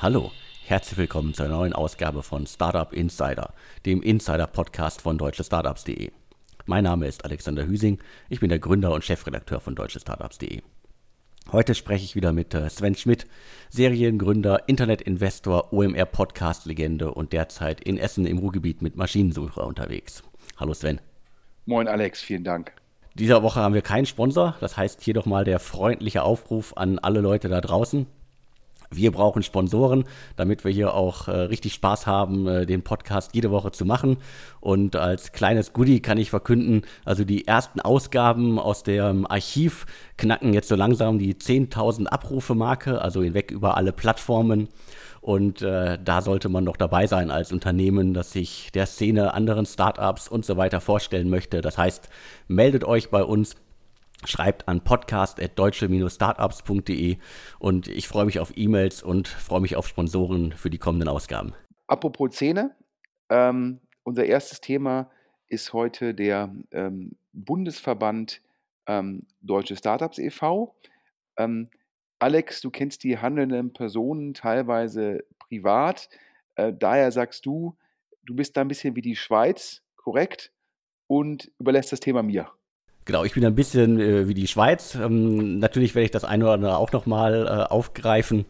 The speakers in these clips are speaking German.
Hallo, herzlich willkommen zur neuen Ausgabe von Startup Insider, dem Insider-Podcast von deutschestartups.de. Mein Name ist Alexander Hüsing, ich bin der Gründer und Chefredakteur von deutschestartups.de. Heute spreche ich wieder mit äh, Sven Schmidt, Seriengründer, Internetinvestor, OMR-Podcast-Legende und derzeit in Essen im Ruhrgebiet mit Maschinensucher unterwegs. Hallo Sven. Moin Alex, vielen Dank. Dieser Woche haben wir keinen Sponsor, das heißt hier doch mal der freundliche Aufruf an alle Leute da draußen. Wir brauchen Sponsoren, damit wir hier auch äh, richtig Spaß haben, äh, den Podcast jede Woche zu machen. Und als kleines Goodie kann ich verkünden, also die ersten Ausgaben aus dem Archiv knacken jetzt so langsam die 10.000 Abrufe-Marke, also hinweg über alle Plattformen. Und äh, da sollte man doch dabei sein als Unternehmen, das sich der Szene, anderen Startups und so weiter vorstellen möchte. Das heißt, meldet euch bei uns Schreibt an podcast.deutsche-startups.de und ich freue mich auf E-Mails und freue mich auf Sponsoren für die kommenden Ausgaben. Apropos Szene, ähm, unser erstes Thema ist heute der ähm, Bundesverband ähm, Deutsche Startups e.V. Ähm, Alex, du kennst die handelnden Personen teilweise privat. Äh, daher sagst du, du bist da ein bisschen wie die Schweiz, korrekt? Und überlässt das Thema mir. Genau, ich bin ein bisschen äh, wie die Schweiz. Ähm, natürlich werde ich das eine oder andere auch nochmal äh, aufgreifen.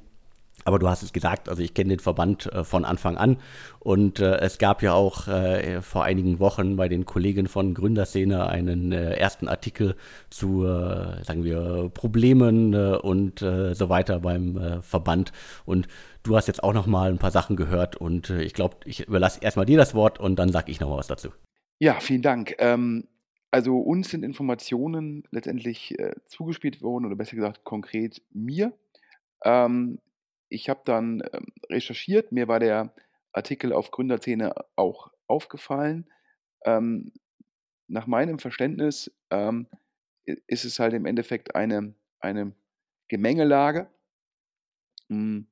Aber du hast es gesagt, also ich kenne den Verband äh, von Anfang an und äh, es gab ja auch äh, vor einigen Wochen bei den Kollegen von Gründerszene einen äh, ersten Artikel zu, äh, sagen wir, Problemen äh, und so weiter beim Verband. Und du hast jetzt auch noch mal ein paar Sachen gehört und ich glaube, ich überlasse erstmal dir das Wort und dann sage ich noch mal was dazu. Ja, vielen Dank. Ähm also uns sind Informationen letztendlich äh, zugespielt worden oder besser gesagt konkret mir. Ähm, ich habe dann ähm, recherchiert, mir war der Artikel auf Gründerszene auch aufgefallen. Ähm, nach meinem Verständnis ähm, ist es halt im Endeffekt eine, eine Gemengelage, mh, hm,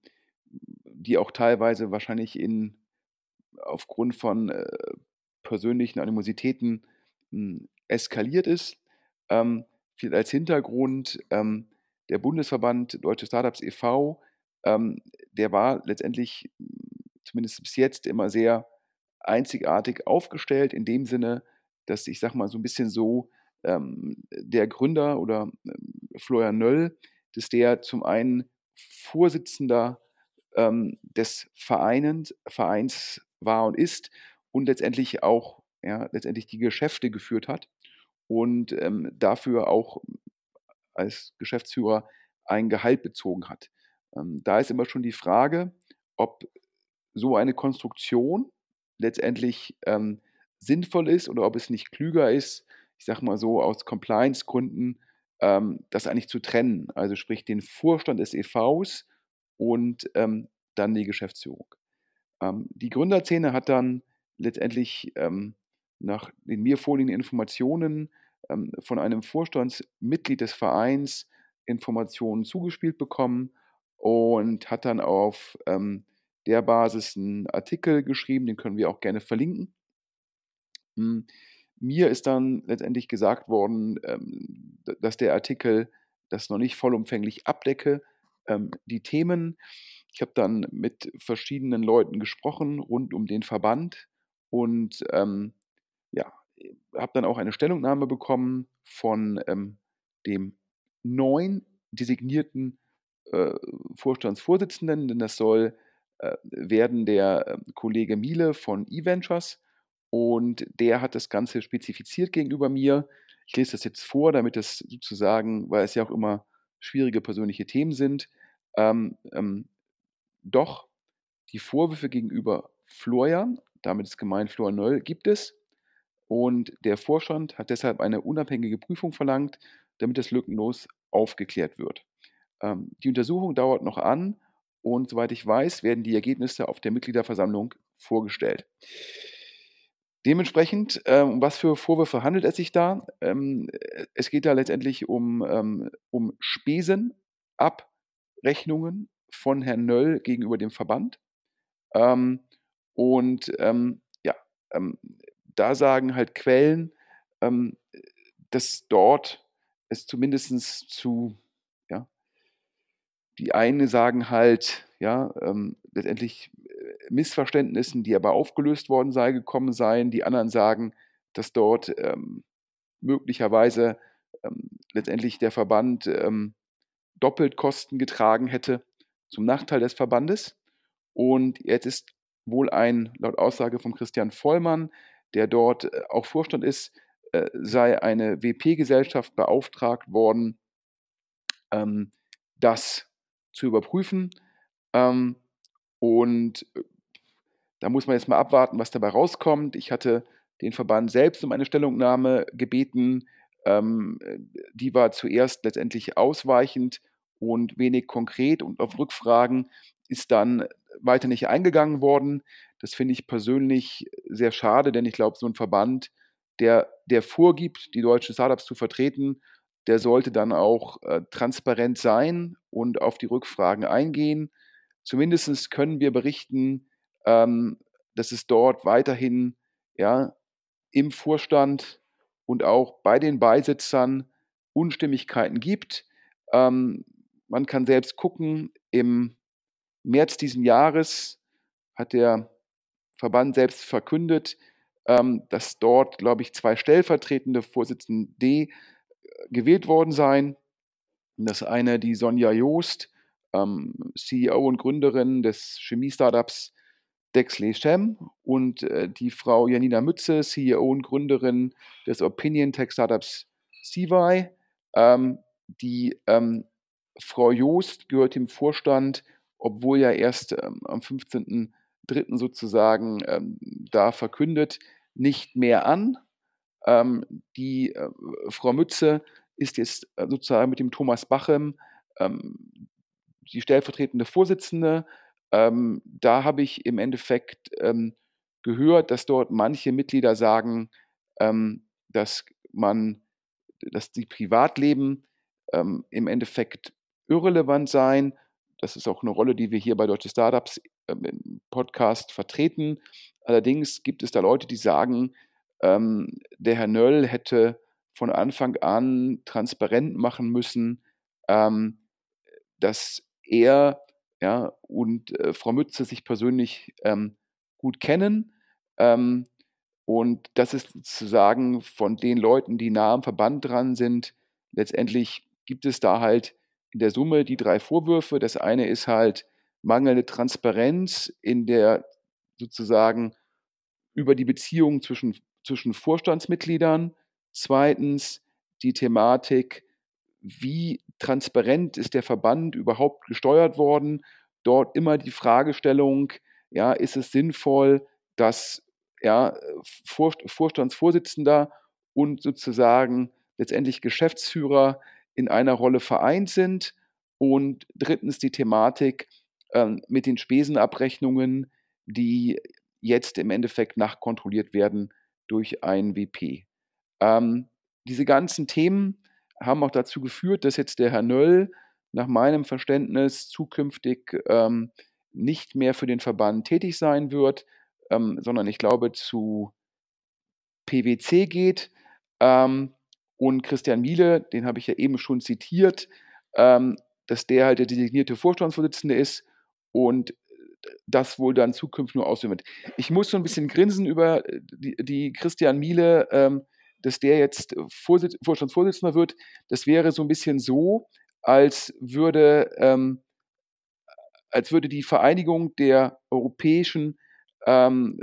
die auch teilweise wahrscheinlich in, aufgrund von äh, persönlichen Animositäten hm, eskaliert ist. Ähm, als Hintergrund, ähm, der Bundesverband Deutsche Startups e.V., ähm, der war letztendlich, zumindest bis jetzt, immer sehr einzigartig aufgestellt, in dem Sinne, dass ich sage mal so ein bisschen so, ähm, der Gründer oder ähm, Florian Nöll, dass der zum einen Vorsitzender ähm, des Vereins, Vereins war und ist und letztendlich auch ja, letztendlich die Geschäfte geführt hat und ähm, dafür auch als Geschäftsführer ein Gehalt bezogen hat. Ähm, da ist immer schon die Frage, ob so eine Konstruktion letztendlich ähm, sinnvoll ist oder ob es nicht klüger ist, ich sage mal so aus Compliance-Gründen, ähm, das eigentlich zu trennen. Also sprich den Vorstand des EVs und ähm, dann die Geschäftsführung. Ähm, die Gründerszene hat dann letztendlich ähm, nach den mir vorliegenden Informationen ähm, von einem Vorstandsmitglied des Vereins Informationen zugespielt bekommen und hat dann auf ähm, der Basis einen Artikel geschrieben, den können wir auch gerne verlinken. Hm, mir ist dann letztendlich gesagt worden, ähm, dass der Artikel das noch nicht vollumfänglich abdecke, ähm, die Themen. Ich habe dann mit verschiedenen Leuten gesprochen rund um den Verband und ähm, ja, habe dann auch eine Stellungnahme bekommen von ähm, dem neuen designierten äh, Vorstandsvorsitzenden, denn das soll äh, werden der äh, Kollege Miele von eVentures und der hat das Ganze spezifiziert gegenüber mir. Ich lese das jetzt vor, damit das sozusagen, weil es ja auch immer schwierige persönliche Themen sind, ähm, ähm, doch die Vorwürfe gegenüber Florian, damit ist gemeint Florian Nöll, gibt es. Und der Vorstand hat deshalb eine unabhängige Prüfung verlangt, damit es lückenlos aufgeklärt wird. Ähm, die Untersuchung dauert noch an und soweit ich weiß, werden die Ergebnisse auf der Mitgliederversammlung vorgestellt. Dementsprechend, ähm, um was für Vorwürfe handelt es sich da? Ähm, es geht da letztendlich um, ähm, um Spesenabrechnungen von Herrn Nöll gegenüber dem Verband. Ähm, und ähm, ja, ähm, da sagen halt Quellen, ähm, dass dort es zumindest zu, ja, die einen sagen halt, ja, ähm, letztendlich äh, Missverständnissen, die aber aufgelöst worden sei, gekommen seien. Die anderen sagen, dass dort ähm, möglicherweise ähm, letztendlich der Verband ähm, doppelt Kosten getragen hätte zum Nachteil des Verbandes. Und jetzt ist wohl ein, laut Aussage von Christian Vollmann, der dort äh, auch Vorstand ist, äh, sei eine WP-Gesellschaft beauftragt worden, ähm, das zu überprüfen. Ähm, und äh, da muss man jetzt mal abwarten, was dabei rauskommt. Ich hatte den Verband selbst um eine Stellungnahme gebeten. Ähm, die war zuerst letztendlich ausweichend und wenig konkret und auf Rückfragen ist dann weiter nicht eingegangen worden. Das finde ich persönlich sehr schade, denn ich glaube, so ein Verband, der, der vorgibt, die deutschen Startups zu vertreten, der sollte dann auch äh, transparent sein und auf die Rückfragen eingehen. Zumindest können wir berichten, ähm, dass es dort weiterhin ja, im Vorstand und auch bei den Beisitzern Unstimmigkeiten gibt. Ähm, man kann selbst gucken, im März diesen Jahres hat der Verband selbst verkündet, ähm, dass dort, glaube ich, zwei stellvertretende Vorsitzende äh, gewählt worden seien. Das eine die Sonja Joost, ähm, CEO und Gründerin des Chemie-Startups Dexley Shem und äh, die Frau Janina Mütze, CEO und Gründerin des Opinion Tech Startups CY. Ähm, die Frau Joost gehört dem Vorstand, obwohl ja erst ähm, am 15.03. sozusagen ähm, da verkündet, nicht mehr an. Ähm, die äh, Frau Mütze ist jetzt äh, sozusagen mit dem Thomas Bachem ähm, die stellvertretende Vorsitzende. Ähm, da habe ich im Endeffekt ähm, gehört, dass dort manche Mitglieder sagen, dass man, dass die Privatleben im Endeffekt irrelevant sein. Das ist auch eine Rolle, die wir hier bei Deutsche Startups ähm, im Podcast vertreten. Allerdings gibt es da Leute, die sagen, ähm, der Herr Nöll hätte von Anfang an transparent machen müssen, ähm, dass er ja, und äh, Frau Mütze sich persönlich ähm, gut kennen. Ähm, und das ist sozusagen von den Leuten, die nah am Verband dran sind, letztendlich gibt es da halt in der Summe die drei Vorwürfe. Das eine ist halt mangelnde Transparenz in der sozusagen über die Beziehungen zwischen, zwischen Vorstandsmitgliedern. Zweitens die Thematik, wie transparent ist der Verband überhaupt gesteuert worden? Dort immer die Fragestellung, ja, ist es sinnvoll, dass ja, Vorstandsvorsitzender und sozusagen letztendlich Geschäftsführer in einer Rolle vereint sind. Und drittens die Thematik ähm, mit den Spesenabrechnungen, die jetzt im Endeffekt nachkontrolliert werden durch ein WP. Ähm, diese ganzen Themen haben auch dazu geführt, dass jetzt der Herr Nöll nach meinem Verständnis zukünftig ähm, nicht mehr für den Verband tätig sein wird, ähm, sondern ich glaube zu PwC geht. Ähm, und Christian Miele, den habe ich ja eben schon zitiert, ähm, dass der halt der designierte Vorstandsvorsitzende ist und das wohl dann zukünftig nur ausüben wird. Ich muss so ein bisschen grinsen über die, die Christian Miele, ähm, dass der jetzt Vorsitz, Vorstandsvorsitzender wird. Das wäre so ein bisschen so, als würde, ähm, als würde die Vereinigung der europäischen ähm,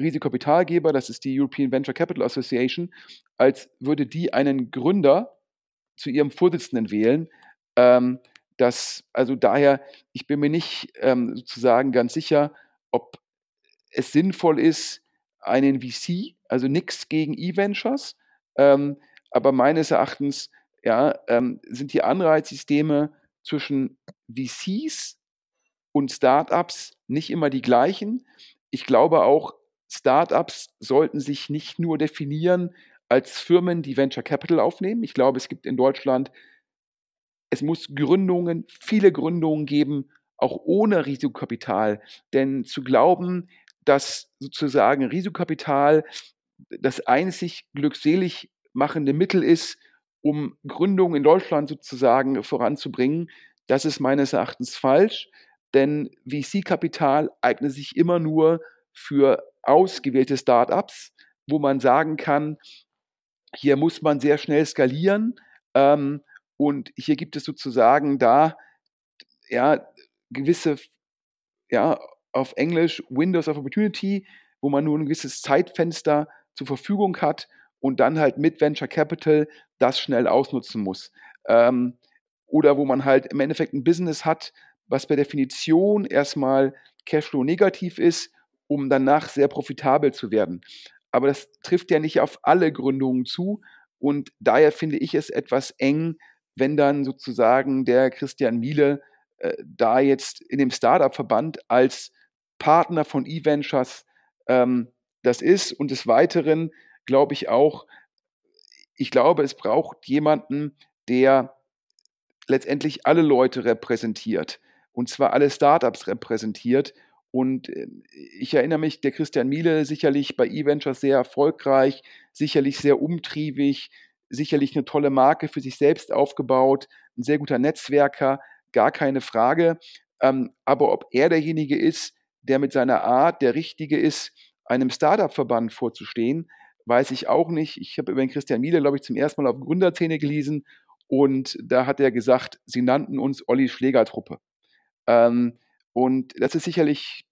Risikokapitalgeber, das ist die European Venture Capital Association, als würde die einen Gründer zu ihrem Vorsitzenden wählen. Ähm, das, also daher, ich bin mir nicht ähm, sozusagen ganz sicher, ob es sinnvoll ist, einen VC, also nichts gegen E-Ventures, ähm, aber meines Erachtens ja, ähm, sind die Anreizsysteme zwischen VCs und Startups nicht immer die gleichen. Ich glaube auch, Startups sollten sich nicht nur definieren als Firmen, die Venture Capital aufnehmen. Ich glaube, es gibt in Deutschland, es muss Gründungen, viele Gründungen geben, auch ohne Risikokapital. Denn zu glauben, dass sozusagen Risikokapital das einzig glückselig machende Mittel ist, um Gründungen in Deutschland sozusagen voranzubringen, das ist meines Erachtens falsch. denn VC-Kapital eignet sich immer nur für ausgewählte Startups, wo man sagen kann, hier muss man sehr schnell skalieren ähm, und hier gibt es sozusagen da ja gewisse, ja, auf Englisch Windows of Opportunity, wo man nur ein gewisses Zeitfenster zur Verfügung hat und dann halt mit Venture Capital das schnell ausnutzen muss. Ähm, oder wo man halt im Endeffekt ein Business hat, was per Definition erstmal Cashflow negativ ist, um danach sehr profitabel zu werden. Aber das trifft ja nicht auf alle Gründungen zu und daher finde ich es etwas eng, wenn dann sozusagen der Christian Miele äh, da jetzt in dem Startup-Verband als Partner von eVentures ähm, das ist. Und des Weiteren glaube ich auch, ich glaube, es braucht jemanden, der letztendlich alle Leute repräsentiert und zwar alle Startups repräsentiert. Und ähm, ich erinnere mich, der Christian Miele sicherlich bei eVentures sehr erfolgreich, sicherlich sehr umtriebig, sicherlich eine tolle Marke für sich selbst aufgebaut, ein sehr guter Netzwerker, gar keine Frage. Ähm, aber ob er derjenige ist, der mit seiner Art der Richtige ist, einem Startup-Verband vorzustehen, weiß ich auch nicht. Ich habe über den Christian Miele, glaube ich, zum ersten Mal auf Gründerzähne gelesen und da hat er gesagt, sie nannten uns Olli Schlägertruppe. Ähm, und das ist sicherlich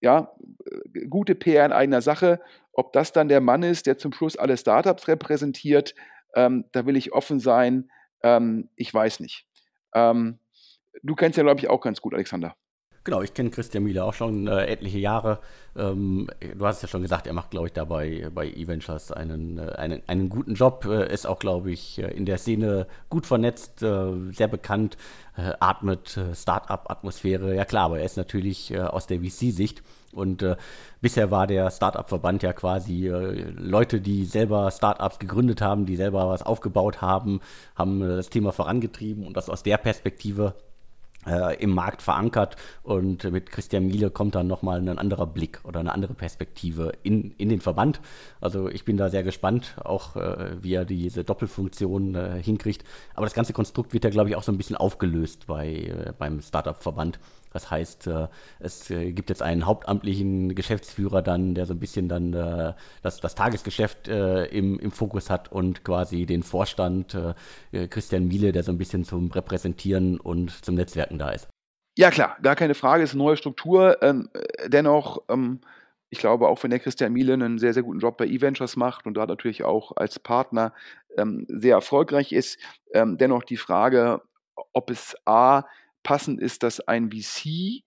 ja, äh, gute PR in eigener Sache. Ob das dann der Mann ist, der zum Schluss alle Startups repräsentiert, ähm, da will ich offen sein. Ähm, ich weiß nicht. Ähm, du kennst ja, glaube ich, auch ganz gut, Alexander. Genau, ich kenne Christian Miele auch schon äh, etliche Jahre. Ähm, du hast ja schon gesagt, er macht, glaube ich, dabei bei eVentures einen, äh, einen, einen guten Job, äh, ist auch, glaube ich, äh, in der Szene gut vernetzt, äh, sehr bekannt, äh, atmet Start-up-Atmosphäre. Ja klar, aber er ist natürlich aus der VC-Sicht. Und bisher war der Start-up-Verband ja quasi Leute, die selber Start-ups gegründet haben, die selber was aufgebaut haben, haben das Thema vorangetrieben und das aus der Perspektive äh, im Markt verankert und mit Christian Miele kommt dann nochmal ein anderer Blick oder eine andere Perspektive in, in den Verband. Also ich bin da sehr gespannt, auch äh, wie er diese Doppelfunktion äh, hinkriegt. Aber das ganze Konstrukt wird ja, glaube ich, auch so ein bisschen aufgelöst bei, äh, beim Startup-Verband. Das heißt, äh, es äh, gibt jetzt einen hauptamtlichen Geschäftsführer dann, der so ein bisschen dann äh, das, das Tagesgeschäft im, im Fokus hat und quasi den Vorstand Christian Miele, der so ein bisschen zum Repräsentieren und zum Netzwerken da ist. Ja klar, gar keine Frage, ist eine neue Struktur. Ähm, dennoch, ähm, ich glaube, auch wenn der Christian Miele einen sehr, sehr guten Job bei eVentures macht und da natürlich auch als Partner ähm, sehr erfolgreich ist, dennoch die Frage, ob es A, passend ist, dass ein VC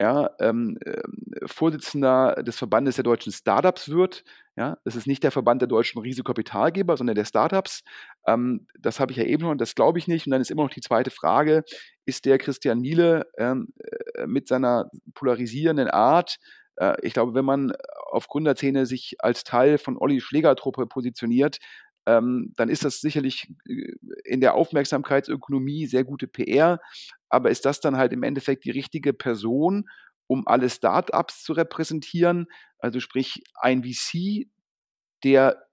ja, ähm, äh, Vorsitzender des Verbandes der deutschen Startups wird. Ja, es ist nicht der Verband der deutschen Risikokapitalgeber, sondern der Startups. Ähm, das habe ich ja eben schon, das glaube ich nicht. Und dann ist immer noch die zweite Frage, ist der Christian Miele ähm, äh, mit seiner polarisierenden Art, äh, ich glaube, wenn man auf Gründerzähne sich als Teil von Olli Schläger-Truppe positioniert, ähm, dann ist das sicherlich äh, in der Aufmerksamkeitsökonomie sehr gute PR. Aber ist das dann halt im Endeffekt die richtige Person, um alle Startups zu repräsentieren? Also sprich ein VC, der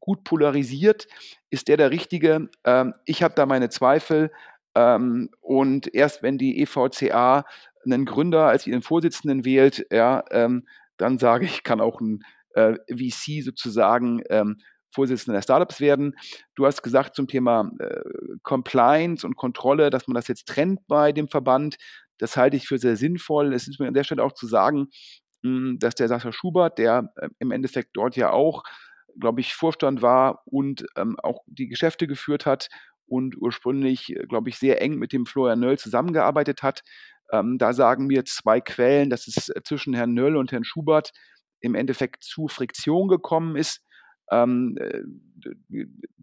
gut polarisiert, ist der der richtige? Ähm, ich habe da meine Zweifel. Ähm, und erst wenn die EVCA einen Gründer als ihren Vorsitzenden wählt, ja, ähm, dann sage ich, kann auch ein äh, VC sozusagen ähm, Vorsitzender der Startups werden. Du hast gesagt zum Thema äh, Compliance und Kontrolle, dass man das jetzt trennt bei dem Verband. Das halte ich für sehr sinnvoll. Es ist mir an der Stelle auch zu sagen, mh, hm, dass der Sascha Schubert, der äh, im Endeffekt dort ja auch, glaube ich, Vorstand war und ähm, auch die Geschäfte geführt hat und ursprünglich, äh, glaube ich, sehr eng mit dem Florian Nöll zusammengearbeitet hat. Ähm, da sagen mir zwei Quellen, dass es zwischen Herrn Nöll und Herrn Schubert im Endeffekt zu Friktion gekommen ist. Ähm, äh,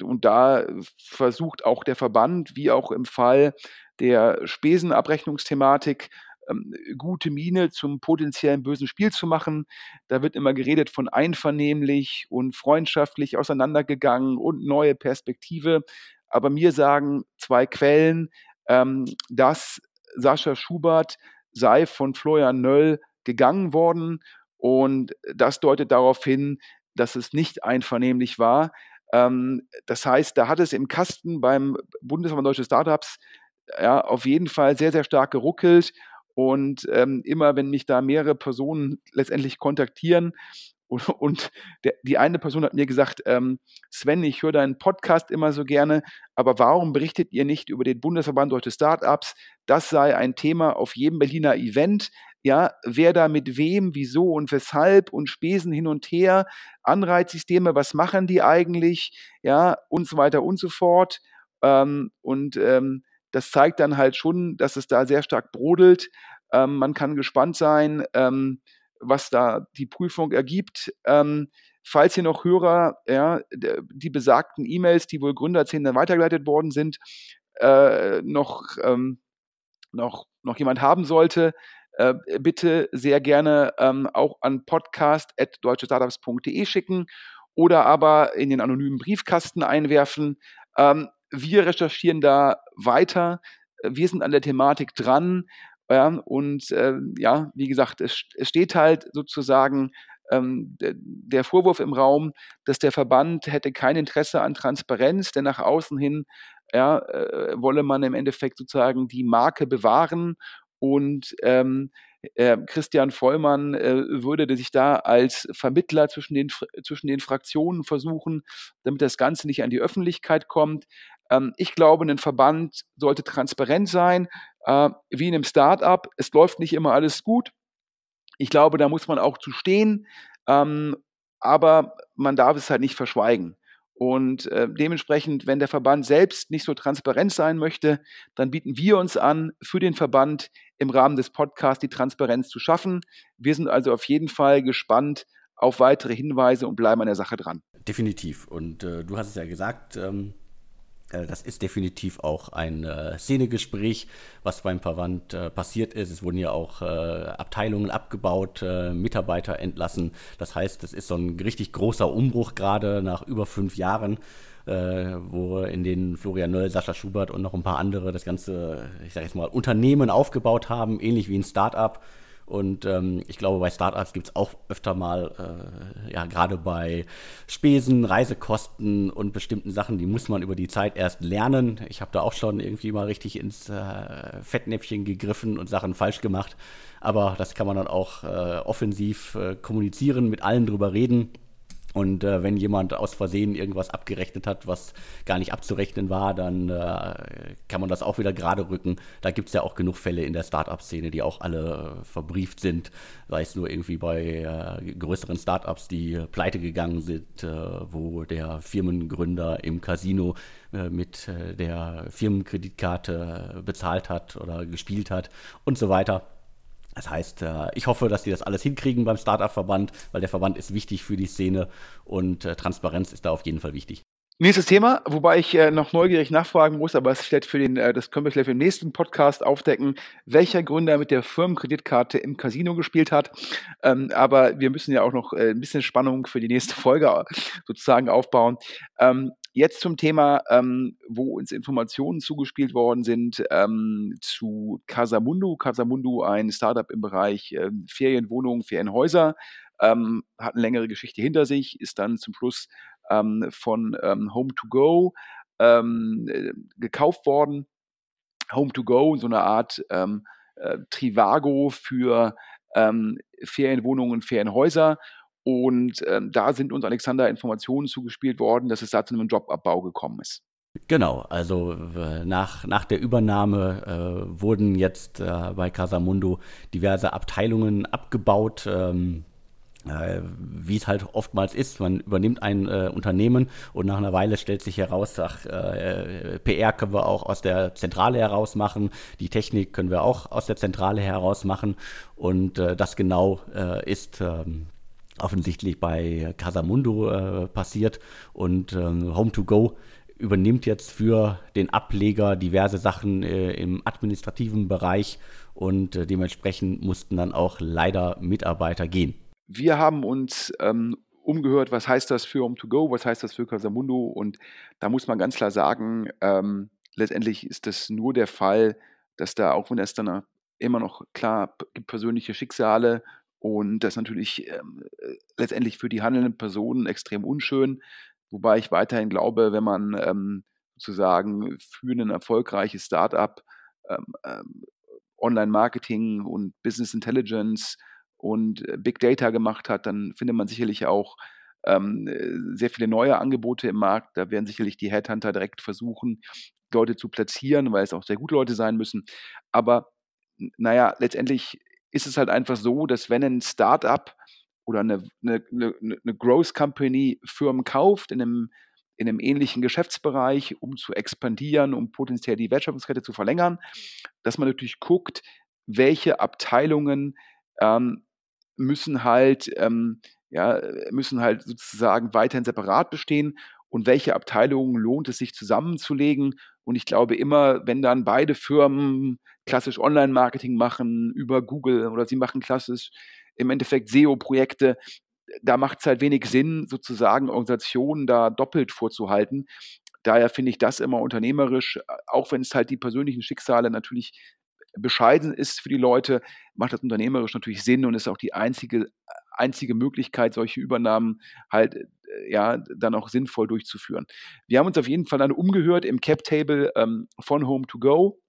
und da versucht auch der Verband, wie auch im Fall der Spesenabrechnungsthematik, ähm, gute Miene zum potenziellen bösen Spiel zu machen. Da wird immer geredet von einvernehmlich und freundschaftlich auseinandergegangen und neue Perspektive. Aber mir sagen zwei Quellen, ähm, dass Sascha Schubert sei von Florian Nöll gegangen worden. Und das deutet darauf hin, dass es nicht einvernehmlich war. Ähm, das heißt, da hat es im Kasten beim Bundesverband Deutsche Startups ja, auf jeden Fall sehr, sehr stark geruckelt. Und ähm, immer, wenn mich da mehrere Personen letztendlich kontaktieren, und, und der, die eine Person hat mir gesagt, ähm, Sven, ich höre deinen Podcast immer so gerne, aber warum berichtet ihr nicht über den Bundesverband Deutsche Startups? Das sei ein Thema auf jedem Berliner Event. Ja, wer da mit wem, wieso und weshalb und Spesen hin und her, Anreizsysteme, was machen die eigentlich? Ja, und so weiter und so fort. Ähm, und ähm, das zeigt dann halt schon, dass es da sehr stark brodelt. Ähm, man kann gespannt sein, ähm, was da die Prüfung ergibt. Ähm, falls hier noch Hörer, ja, die besagten E-Mails, die wohl Gründerzählen weitergeleitet worden sind, äh, noch, ähm, noch, noch jemand haben sollte, äh, bitte sehr gerne ähm, auch an podcast.deutschestartups.de schicken oder aber in den anonymen Briefkasten einwerfen. Ähm, wir recherchieren da weiter. Wir sind an der Thematik dran. Ja, und äh, ja, wie gesagt, es, es steht halt sozusagen ähm, der, der Vorwurf im Raum, dass der Verband hätte kein Interesse an Transparenz, denn nach außen hin ja, äh, wolle man im Endeffekt sozusagen die Marke bewahren und ähm, äh, Christian Vollmann äh, würde sich da als Vermittler zwischen den, zwischen den Fraktionen versuchen, damit das Ganze nicht an die Öffentlichkeit kommt. Ähm, ich glaube, ein Verband sollte transparent sein, äh, wie in einem Start-up. Es läuft nicht immer alles gut. Ich glaube, da muss man auch zu stehen, ähm, aber man darf es halt nicht verschweigen. Und äh, dementsprechend, wenn der Verband selbst nicht so transparent sein möchte, dann bieten wir uns an, für den Verband im Rahmen des Podcasts die Transparenz zu schaffen. Wir sind also auf jeden Fall gespannt auf weitere Hinweise und bleiben an der Sache dran. Definitiv. Und äh, du hast es ja gesagt, ähm, äh, das ist definitiv auch ein äh, Szenegespräch, was beim Verband äh, passiert ist. Es wurden ja auch äh, Abteilungen abgebaut, äh, Mitarbeiter entlassen. Das heißt, es ist so ein richtig großer Umbruch gerade nach über fünf Jahren, äh, wo in den Florian Nöll, Sascha Schubert und noch ein paar andere das ganze, ich sage jetzt mal, Unternehmen aufgebaut haben, ähnlich wie ein Start-up und ähm, ich glaube, bei Startups gibt es auch öfter mal, äh, ja, gerade bei Spesen, Reisekosten und bestimmten Sachen, die muss man über die Zeit erst lernen. Ich habe da auch schon irgendwie mal richtig ins äh, Fettnäpfchen gegriffen und Sachen falsch gemacht. Aber das kann man dann auch äh, offensiv äh, kommunizieren, mit allen drüber reden. Und äh, wenn jemand aus Versehen irgendwas abgerechnet hat, was gar nicht abzurechnen war, dann äh, kann man das auch wieder gerade rücken. Da gibt es ja auch genug Fälle in der Startup-Szene, die auch alle äh, verbrieft sind. Sei es nur irgendwie bei äh, größeren Startups, die pleite gegangen sind, äh, wo der Firmengründer im Casino äh, mit der Firmenkreditkarte bezahlt hat oder gespielt hat und so weiter. Das heißt, äh, ich hoffe, dass die das alles hinkriegen beim Startup-Verband, weil der Verband ist wichtig für die Szene und äh, Transparenz ist da auf jeden Fall wichtig. Nächstes Thema, wobei ich äh, noch neugierig nachfragen muss, aber vielleicht für den, das können wir vielleicht im nächsten Podcast aufdecken, welcher Gründer mit der Firmenkreditkarte im Casino gespielt hat. Ähm, aber wir müssen ja auch noch ein bisschen Spannung für die nächste Folge sozusagen aufbauen. Ähm, Jetzt zum Thema, ähm, wo uns Informationen zugespielt worden sind ähm, zu Casamundo. Casamundo, ein Startup im Bereich äh, Ferienwohnungen, Ferienhäuser, ähm, hat eine längere Geschichte hinter sich, ist dann zum Schluss ähm, von ähm, Home2Go ähm, äh, gekauft worden. Home2Go, so eine Art äh, Trivago für Ferienwohnungen, Ferienhäuser und ähm, da sind uns Alexander Informationen zugespielt worden, dass es da zu einem Jobabbau gekommen ist. Genau, also nach, nach der Übernahme äh, wurden jetzt äh, bei Casamundo diverse Abteilungen abgebaut. Ähm, äh, wie es halt oftmals ist, man übernimmt ein äh, Unternehmen und nach einer Weile stellt sich heraus, ach, äh, PR können wir auch aus der Zentrale heraus machen, die Technik können wir auch aus der Zentrale heraus machen und das genau ist ähm, offensichtlich bei Casamundo äh, passiert. Und ähm, Home2Go übernimmt jetzt für den Ableger diverse Sachen äh, im administrativen Bereich. Und äh, dementsprechend mussten dann auch leider Mitarbeiter gehen. Wir haben uns ähm, umgehört, was heißt das für Home2Go, was heißt das für Casamundo? Und da muss man ganz klar sagen, ähm, letztendlich ist das nur der Fall, dass da, auch wenn es dann immer noch klar gibt persönliche Schicksale und das ist natürlich ähm, äh, letztendlich für die handelnden Personen extrem unschön. Wobei ich weiterhin glaube, wenn man ähm, sozusagen für ein erfolgreiches Startup ähm, ähm, Online-Marketing und Business Intelligence und äh, Big Data gemacht hat, dann findet man sicherlich auch ähm, äh, sehr viele neue Angebote im Markt. Da werden sicherlich die Headhunter direkt versuchen, Leute zu platzieren, weil es auch sehr gute Leute sein müssen. Aber naja, letztendlich ist es halt einfach so, dass wenn ein Startup oder eine, eine, eine, eine Growth Company Firmen kauft in einem, in einem ähnlichen Geschäftsbereich, um zu expandieren, um potenziell die Wertschöpfungskette zu verlängern, dass man natürlich guckt, welche Abteilungen ähm, müssen halt ähm, ja, müssen halt sozusagen weiterhin separat bestehen und welche Abteilungen lohnt es sich zusammenzulegen. Und ich glaube immer, wenn dann beide Firmen klassisch Online-Marketing machen über Google oder sie machen klassisch im Endeffekt SEO-Projekte, da macht es halt wenig Sinn, sozusagen Organisationen da doppelt vorzuhalten. Daher finde ich das immer unternehmerisch, auch wenn es halt die persönlichen Schicksale natürlich bescheiden ist für die Leute, macht das unternehmerisch natürlich Sinn und ist auch die einzige einzige Möglichkeit, solche Übernahmen halt äh, ja dann auch sinnvoll durchzuführen. Wir haben uns auf jeden Fall dann umgehört im Cap Table ähm, von Home to Go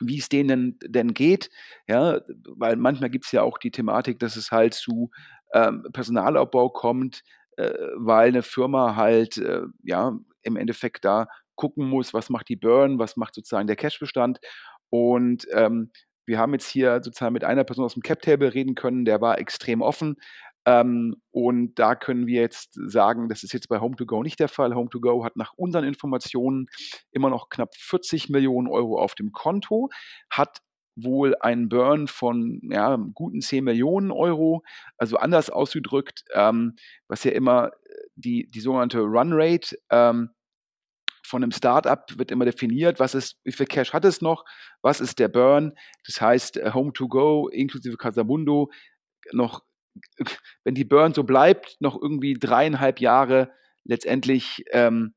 wie es denen denn geht, ja, weil manchmal gibt es ja auch die Thematik, dass es halt zu ähm, Personalabbau kommt, äh, weil eine Firma halt äh, ja im Endeffekt da gucken muss, was macht die Burn, was macht sozusagen der Cashbestand und ähm, wir haben jetzt hier sozusagen mit einer Person aus dem Cap-Table reden können, der war extrem offen. Ähm, und da können wir jetzt sagen, das ist jetzt bei Home2Go nicht der Fall. Home2Go hat nach unseren Informationen immer noch knapp 40 Millionen Euro auf dem Konto, hat wohl einen Burn von ja, guten 10 Millionen Euro. Also anders ausgedrückt, ähm, was ja immer die, die sogenannte Run Rate ähm, von einem Startup wird immer definiert, was ist, wie viel Cash hat es noch, was ist der Burn. Das heißt, äh, Home to Go inklusive Casamundo noch, wenn die Burn so bleibt, noch irgendwie dreieinhalb Jahre letztendlich, ähm,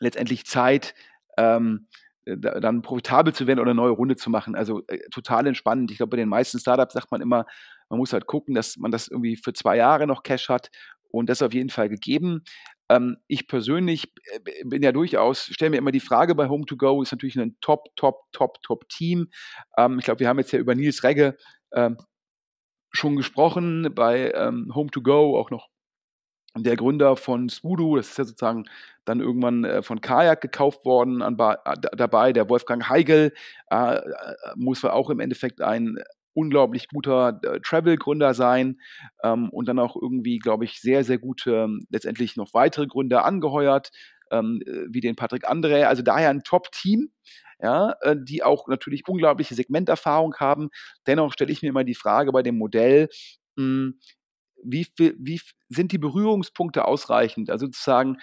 letztendlich Zeit, ähm, dann profitabel zu werden oder eine neue Runde zu machen. Also äh, total entspannend. Ich glaube, bei den meisten Startups sagt man immer, man muss halt gucken, dass man das irgendwie für zwei Jahre noch Cash hat. Und das ist auf jeden Fall gegeben. Ähm, ich persönlich äh, bin ja durchaus, stelle mir immer die Frage bei Home2Go, ist natürlich ein Top, Top, Top, Top Team. Ähm, ich glaube, wir haben jetzt ja über Nils Regge ähm, schon gesprochen, bei ähm, Home2Go auch noch der Gründer von Spudu, das ist ja sozusagen dann irgendwann äh, von Kajak gekauft worden, an, äh, dabei. Der Wolfgang Heigel, äh, äh, muss auch im Endeffekt ein unglaublich guter äh, Travel-Gründer sein ähm, und dann auch irgendwie, glaube ich, sehr, sehr gute, ähm, letztendlich noch weitere Gründer angeheuert, ähm, äh, wie den Patrick André. Also daher ein Top-Team, ja, äh, die auch natürlich unglaubliche Segmenterfahrung haben. Dennoch stelle ich mir immer die Frage bei dem Modell, mh, hm, wie, viel, wie sind die Berührungspunkte ausreichend? Also sozusagen,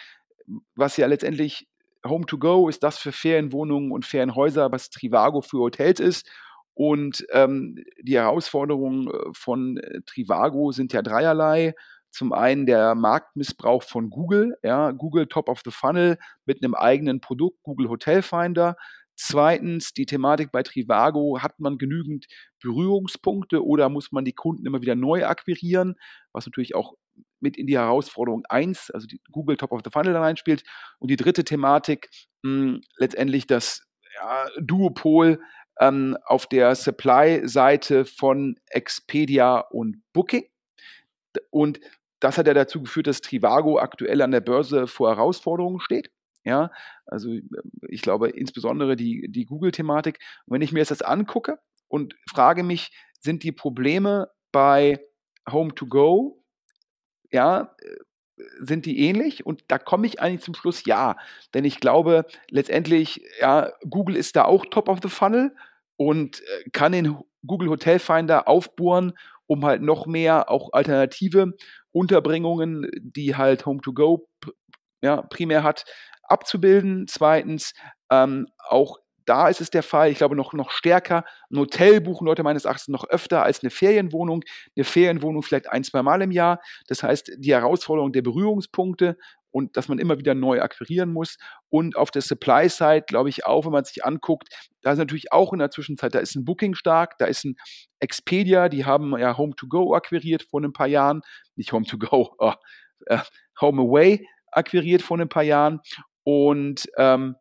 was ja letztendlich Home to Go ist das für Ferienwohnungen und Ferienhäuser, was Trivago für Hotels ist. Und ähm, die Herausforderungen äh, von äh, Trivago sind ja dreierlei. Zum einen der Marktmissbrauch von Google, ja, Google Top of the Funnel mit einem eigenen Produkt, Google Hotel Finder. Zweitens, die Thematik bei Trivago, hat man genügend Berührungspunkte oder muss man die Kunden immer wieder neu akquirieren, was natürlich auch mit in die Herausforderung 1, also die Google Top of the Funnel reinspielt. Und die dritte Thematik, mh, hm, letztendlich das ja, Duopol ähm, auf der Supply-Seite von Expedia und Booking. Und das hat ja dazu geführt, dass Trivago aktuell an der Börse vor Herausforderungen steht. Ja, also ich glaube insbesondere die, die Google-Thematik. Und wenn ich mir das angucke und frage mich, sind die Probleme bei Home2Go, ja, sind die ähnlich? Und da komme ich eigentlich zum Schluss ja. Denn ich glaube, letztendlich, ja, Google ist da auch top of the funnel und äh, kann den Google Hotel Finder aufbohren, um halt noch mehr auch alternative Unterbringungen, die halt Home2Go ja, primär hat, abzubilden. Zweitens ähm, auch da ist es der Fall, ich glaube noch, noch stärker, ein Hotel buchen Leute meines Erachtens noch öfter als eine Ferienwohnung. Eine Ferienwohnung vielleicht ein, zwei Mal im Jahr. Das heißt, die Herausforderung der Berührungspunkte und dass man immer wieder neu akquirieren muss. Und auf der Supply-Side, glaube ich, auch, wenn man sich anguckt, da ist natürlich auch in der Zwischenzeit, da ist ein Booking stark, da ist ein Expedia, die haben ja Home2Go akquiriert vor ein paar Jahren, nicht Home2Go, oh, äh, Home Away akquiriert vor ein paar Jahren. Und ähm,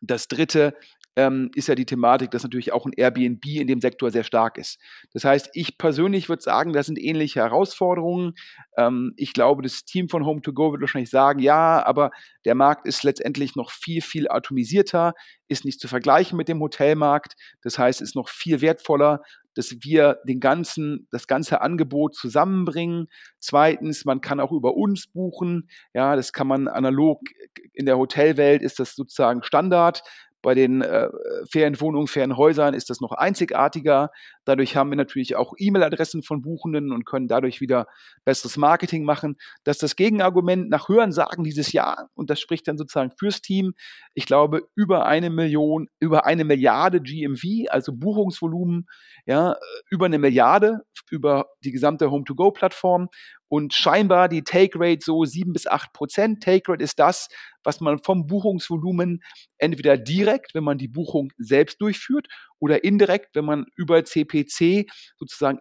das dritte ähm, ist ja die Thematik, dass natürlich auch ein Airbnb in dem Sektor sehr stark ist. Das heißt, ich persönlich würde sagen, das sind ähnliche Herausforderungen. Ähm, ich glaube, das Team von Home2Go wird wahrscheinlich sagen, ja, aber der Markt ist letztendlich noch viel, viel atomisierter, ist nicht zu vergleichen mit dem Hotelmarkt. Das heißt, ist noch viel wertvoller, dass wir den ganzen, das ganze Angebot zusammenbringen. Zweitens, man kann auch über uns buchen. Ja, das kann man analog in der Hotelwelt ist das sozusagen Standard. Bei den äh, Ferienwohnungen, Ferienhäusern ist das noch einzigartiger. Dadurch haben wir natürlich auch E-Mail-Adressen von Buchenden und können dadurch wieder besseres Marketing machen. Das ist das Gegenargument nach Hörensagen dieses Jahr und das spricht dann sozusagen fürs Team. Ich glaube, über eine Million, über eine Milliarde GMV, also Buchungsvolumen, ja, über eine Milliarde über die gesamte Home-to-Go-Plattform und scheinbar die Take Rate so 7 bis 8 Prozent. Take Rate ist das, was man vom Buchungsvolumen entweder direkt, wenn man die Buchung selbst durchführt, oder indirekt, wenn man über CPC sozusagen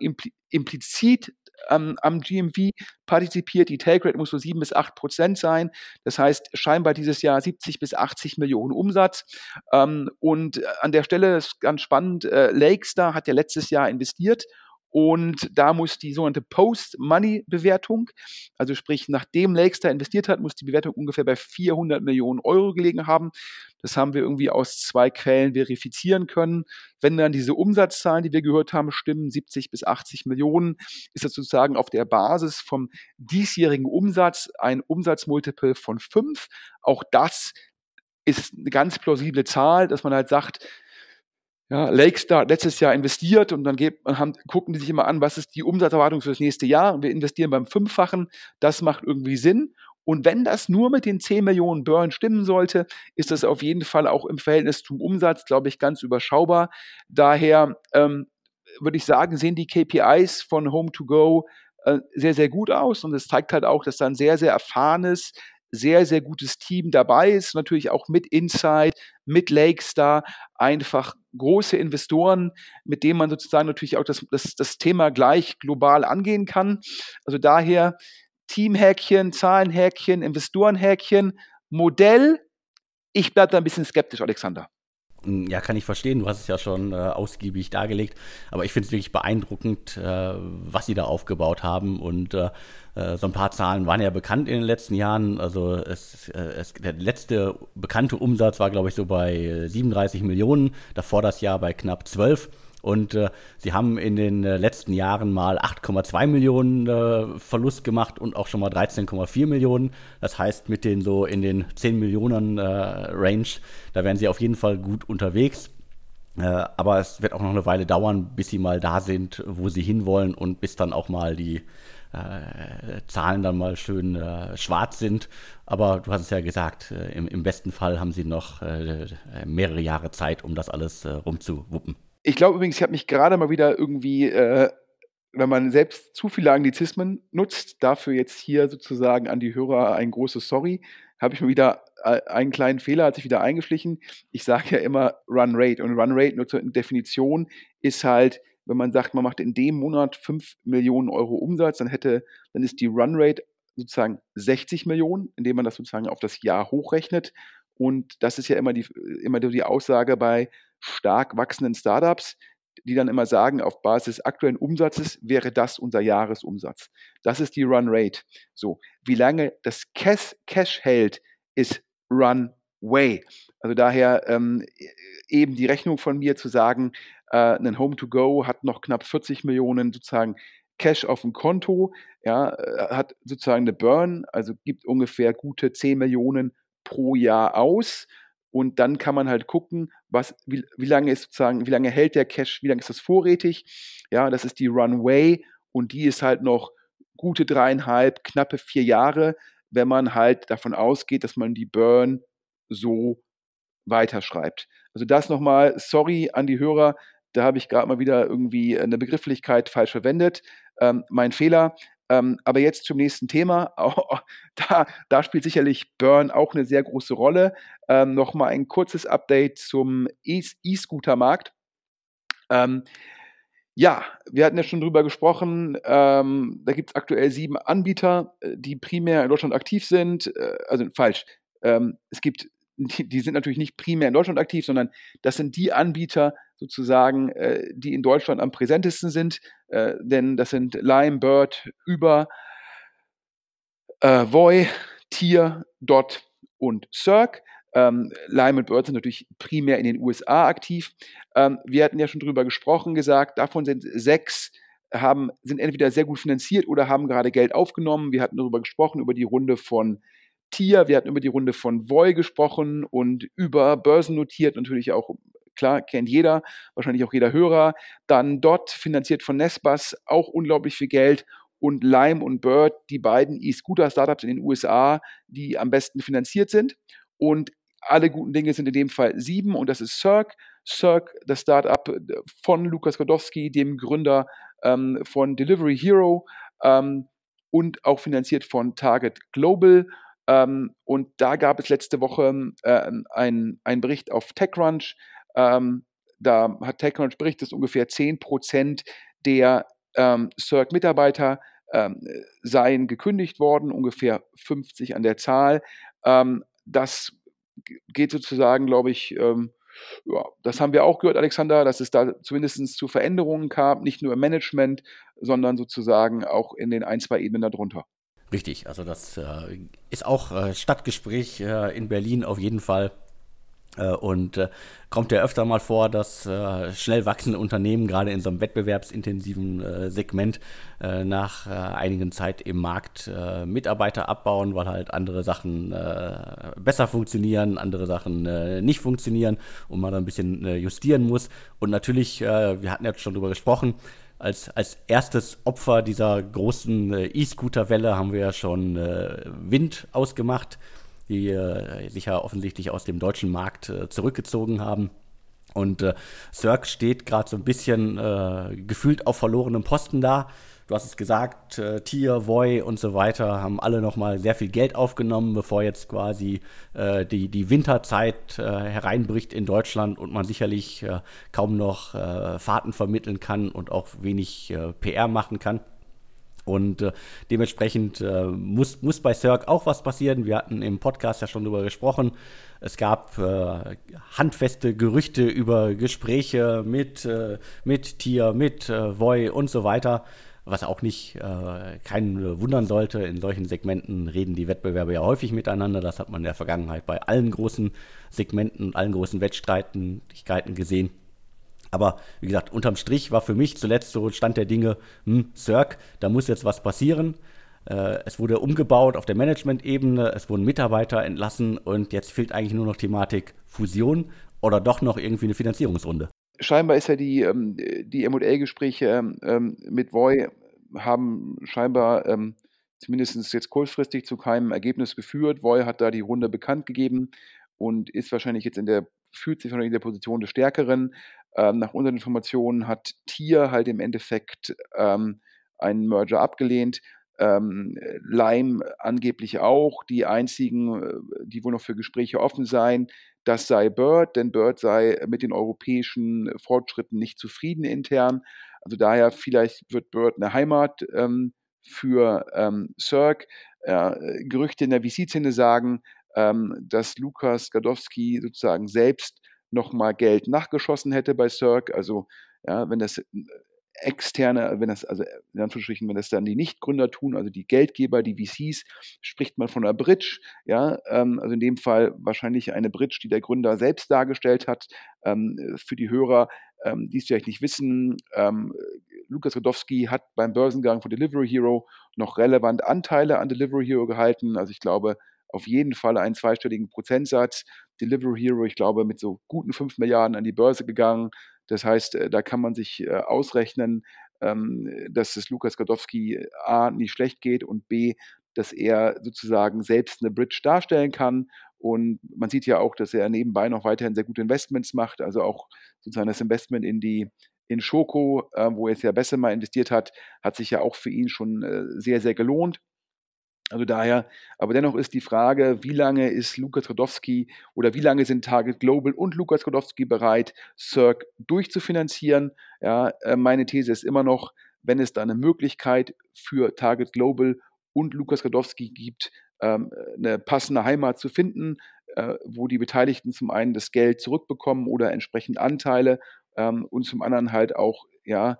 implizit ähm, am GMV partizipiert. Die Take Rate muss so 7 bis 8 Prozent sein. Das heißt, scheinbar dieses Jahr 70 bis 80 Millionen Umsatz. Ähm, und an der Stelle ist ganz spannend, äh, Lakestar hat ja letztes Jahr investiert und da muss die sogenannte Post-Money-Bewertung, also sprich, nachdem Lakestar investiert hat, muss die Bewertung ungefähr bei 400 Millionen Euro gelegen haben. Das haben wir irgendwie aus zwei Quellen verifizieren können. Wenn dann diese Umsatzzahlen, die wir gehört haben, stimmen, 70 bis 80 Millionen, ist das sozusagen auf der Basis vom diesjährigen Umsatz ein Umsatzmultiple von 5. Auch das ist eine ganz plausible Zahl, dass man halt sagt, ja, Lakestar letztes Jahr investiert und dann geht, haben, gucken die sich immer an, was ist die Umsatzerwartung für das nächste Jahr und wir investieren beim Fünffachen. Das macht irgendwie Sinn. Und wenn das nur mit den 10 Millionen Burn stimmen sollte, ist das auf jeden Fall auch im Verhältnis zum Umsatz, glaube ich, ganz überschaubar. Daher ähm, würde ich sagen, sehen die KPIs von Home2Go äh, sehr, sehr gut aus. Und es zeigt halt auch, dass da ein sehr, sehr erfahrenes, sehr, sehr gutes Team dabei ist. Natürlich auch mit Insight, mit Lakestar, einfach große Investoren, mit denen man sozusagen natürlich auch das, das, das Thema gleich global angehen kann. Also daher Teamhäkchen, Zahlenhäkchen, Investorenhäkchen, Modell. Ich bleibe da ein bisschen skeptisch, Alexander. Hm, ja, kann ich verstehen. Du hast es ja schon äh, ausgiebig dargelegt. Aber ich finde es wirklich beeindruckend, äh, was sie da aufgebaut haben. Und äh, äh, so ein paar Zahlen waren ja bekannt in den letzten Jahren. Also es, äh, es, der letzte bekannte Umsatz war, glaube ich, so bei 37 Millionen. Davor das Jahr bei knapp 12. Und äh, sie haben in den äh, letzten Jahren mal 8,2 Millionen äh, Verlust gemacht und auch schon mal 13,4 Millionen. Das heißt, mit den so in den 10 Millionen äh, Range, da wären sie auf jeden Fall gut unterwegs. Äh, aber es wird auch noch eine Weile dauern, bis sie mal da sind, wo sie hinwollen und bis dann auch mal die Zahlen dann mal schön schwarz sind. Aber du hast es ja gesagt, im, im, besten Fall haben sie noch mehrere Jahre Zeit, um das alles rumzuwuppen. Ich glaube übrigens, ich habe mich gerade mal wieder irgendwie, äh, wenn man selbst zu viele Anglizismen nutzt, dafür jetzt hier sozusagen an die Hörer ein großes Sorry, habe ich mir wieder äh, einen kleinen Fehler, hat sich wieder eingeschlichen. Ich sage ja immer Run Rate und Run Rate nur zur Definition ist halt, wenn man sagt, man macht in dem Monat 5 Millionen Euro Umsatz, dann hätte, dann ist die Run Rate sozusagen 60 Millionen, indem man das sozusagen auf das Jahr hochrechnet. Und das ist ja immer die, immer die Aussage bei stark wachsenden Startups, die dann immer sagen, auf Basis aktuellen Umsatzes wäre das unser Jahresumsatz. Das ist die Run Rate. So, wie lange das Cash, Cash hält, ist Run Way. Also daher ähm, e, eben die Rechnung von mir zu sagen, äh, ein Home-to-Go hat noch knapp 40 Millionen sozusagen Cash auf dem Konto, ja, äh, hat sozusagen eine Burn, also gibt ungefähr gute 10 Millionen pro Jahr aus und dann kann man halt gucken, was, wie, wie lange ist sozusagen, wie lange hält der Cache, wie lange ist das vorrätig. Ja, das ist die Runway und die ist halt noch gute dreieinhalb, knappe vier Jahre, wenn man halt davon ausgeht, dass man die Burn so weiterschreibt. Also das nochmal, sorry an die Hörer, da habe ich gerade mal wieder irgendwie eine Begrifflichkeit falsch verwendet. Ähm, mein Fehler. Ähm, aber jetzt zum nächsten Thema. Oh, da, da, spielt sicherlich Burn auch eine sehr große Rolle. Ähm, Nochmal ein kurzes Update zum E-Scooter-Markt. Ähm, ja, wir hatten ja schon drüber gesprochen. Ähm, da gibt es aktuell sieben Anbieter, äh, die primär in Deutschland aktiv sind. Äh, also falsch. Ähm, es gibt die, die, sind natürlich nicht primär in Deutschland aktiv, sondern das sind die Anbieter sozusagen, äh, die in Deutschland am präsentesten sind, äh, denn das sind Lime, Bird, Über, äh, Voi, Tier, Dot und Cirque. Ähm, Lime und Bird sind natürlich primär in den USA aktiv. Ähm, wir hatten ja schon drüber gesprochen, gesagt, davon sind sechs haben, sind entweder sehr gut finanziert oder haben gerade Geld aufgenommen. Wir hatten darüber gesprochen, über die Runde von Tier, wir hatten über die Runde von Voy gesprochen und über börsennotiert natürlich auch, klar, kennt jeder, wahrscheinlich auch jeder Hörer. Dann Dot, finanziert von Nesbas, auch unglaublich viel Geld. Und Lime und Bird, die beiden E-Scooter-Startups in den USA, die am besten finanziert sind. Und alle guten Dinge sind in dem Fall sieben und das ist Cirque. Cirque, das Startup von Lukas Godowski, dem Gründer ähm, von Delivery Hero ähm, und auch finanziert von Target Global. Ähm, und da gab es letzte Woche äh, einen Bericht auf TechCrunch. Ähm, da hat TechCrunch berichtet, dass ungefähr 10% der ähm, CERC-Mitarbeiter ähm, seien gekündigt worden, ungefähr 50 an der Zahl. Ähm, das geht sozusagen, glaube ich, ähm, ja, das haben wir auch gehört, Alexander, dass es da zumindest zu Veränderungen kam, nicht nur im Management, sondern sozusagen auch in den ein, zwei Ebenen darunter. Richtig, also das äh, ist auch äh, Stadtgespräch äh, in Berlin auf jeden Fall. Äh, und äh, kommt ja öfter mal vor, dass äh, schnell wachsende Unternehmen gerade in so einem wettbewerbsintensiven Segment nach einigen Zeit im Markt Mitarbeiter abbauen, weil halt andere Sachen besser funktionieren, andere Sachen nicht funktionieren und man dann ein bisschen justieren muss. Und natürlich, wir hatten ja schon drüber gesprochen, als, als erstes Opfer dieser großen äh, E-Scooter-Welle haben wir ja schon äh, Wind ausgemacht, die äh, sich ja offensichtlich aus dem deutschen Markt äh, zurückgezogen haben. Und äh, Cirque steht gerade so ein bisschen äh, gefühlt auf verlorenem Posten da du hast es gesagt, äh, Tier, Voy und so weiter haben alle nochmal sehr viel Geld aufgenommen, bevor jetzt quasi äh, die, die Winterzeit äh, hereinbricht in Deutschland und man sicherlich äh, kaum noch Fahrten vermitteln kann und auch wenig PR machen kann. Und äh, dementsprechend äh, muss, muss bei Cirque auch was passieren. Wir hatten im Podcast ja schon darüber gesprochen. Es gab äh, handfeste Gerüchte über Gespräche mit, mit Tier, mit Voy und so weiter was auch nicht äh, keinen wundern sollte. In solchen Segmenten reden die Wettbewerber ja häufig miteinander. Das hat man in der Vergangenheit bei allen großen Segmenten, allen großen Wettstreitigkeiten gesehen. Aber wie gesagt, unterm Strich war für mich zuletzt so Stand der Dinge, hm, Cirque, da muss jetzt was passieren. Äh, es wurde umgebaut auf der Management-Ebene, es wurden Mitarbeiter entlassen und jetzt fehlt eigentlich nur noch Thematik Fusion oder doch noch irgendwie eine Finanzierungsrunde scheinbar ist ja die, ähm, die MA-Gespräche ähm, ähm, mit Voy haben scheinbar ähm, zumindest jetzt kurzfristig zu keinem Ergebnis geführt. Voy hat da die Runde bekannt gegeben und ist wahrscheinlich jetzt in der, fühlt sich wahrscheinlich in der Position des Stärkeren. Ähm, nach unseren Informationen hat Tier halt im Endeffekt ähm, einen Merger abgelehnt. Ähm, Lime angeblich auch. Die einzigen, äh, die wohl noch für Gespräche offen seien, das sei Bird, denn Bird sei mit den europäischen Fortschritten nicht zufrieden intern. Also daher vielleicht wird Bird eine Heimat ähm, für ähm, Cirque. Äh, Gerüchte in der VC-Szene sagen, ähm, dass Lukas Gadowski sozusagen selbst nochmal Geld nachgeschossen hätte bei Cirque. Also ja, wenn das externe, wenn das, also in Anführungsstrichen, wenn das dann die Nichtgründer tun, also die Geldgeber, die VCs, spricht man von einer Bridge, ja, ähm, also in dem Fall wahrscheinlich eine Bridge, die der Gründer selbst dargestellt hat. Ähm, für die Hörer, ähm, die es vielleicht nicht wissen, ähm, Lukas Rodowski hat beim Börsengang von Delivery Hero noch relevant Anteile an Delivery Hero gehalten, also ich glaube, auf jeden Fall einen zweistelligen Prozentsatz. Delivery Hero, ich glaube, mit so guten 5 Milliarden an die Börse gegangen. Das heißt, äh, da kann man sich äh, ausrechnen, ähm, dass es Lukas Gadowski äh, A nicht schlecht geht und B, dass er sozusagen selbst eine Bridge darstellen kann. Und man sieht ja auch, dass er nebenbei noch weiterhin sehr gute Investments macht, also auch sozusagen das Investment in die in Schoko, wo er jetzt ja besser mal investiert hat, hat sich ja auch für ihn schon sehr, sehr gelohnt. Also daher, aber dennoch ist die Frage, wie lange ist Lukas Rodowski oder wie lange sind Target Global und Lukas Rodowski bereit, Cirque durchzufinanzieren? Ja, äh, meine These ist immer noch, wenn es da eine Möglichkeit für Target Global und Lukas Rodowski gibt, ähm, eine passende Heimat zu finden, äh, wo die Beteiligten zum einen das Geld zurückbekommen oder entsprechend Anteile ähm, und zum anderen halt auch ja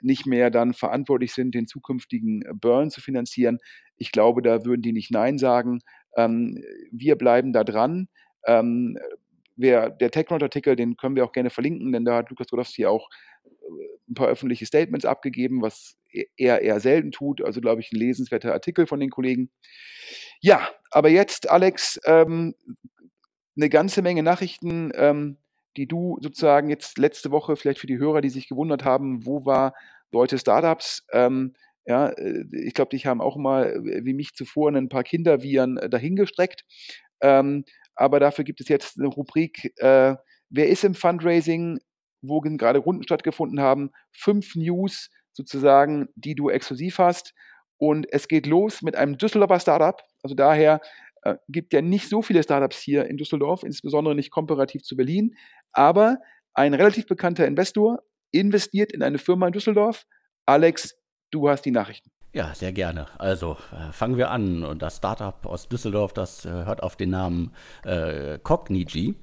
nicht mehr dann verantwortlich sind, den zukünftigen Burn zu finanzieren. Ich glaube, da würden die nicht Nein sagen. Ähm, wir bleiben da dran. Ähm, wer, der TechNote-Artikel, den können wir auch gerne verlinken, denn da hat Lukas Godowski auch äh, ein paar öffentliche Statements abgegeben, was e-, er eher selten tut. Also, glaube ich, ein lesenswerter Artikel von den Kollegen. Ja, aber jetzt, Alex, ähm, eine ganze Menge Nachrichten, ähm, die du sozusagen jetzt letzte Woche vielleicht für die Hörer, die sich gewundert haben, wo war Deutsche Startups? Ähm, ja, äh, ich glaube, dich haben auch mal, wie mich zuvor, ein paar Kinderviren äh, dahingestreckt. Ähm, aber dafür gibt es jetzt eine Rubrik, äh, wer ist im Fundraising, wo gerade Runden stattgefunden haben, fünf News sozusagen, die du exklusiv hast. Und es geht los mit einem Düsseldorfer Startup. Also daher äh, gibt ja nicht so viele Startups hier in Düsseldorf, insbesondere nicht komparativ zu Berlin. Aber ein relativ bekannter Investor investiert in eine Firma in Düsseldorf. Alex, du hast die Nachrichten. Ja, sehr gerne. Also äh, fangen wir an. Und das Startup aus Düsseldorf, das äh, hört auf den Namen äh, Cognigi.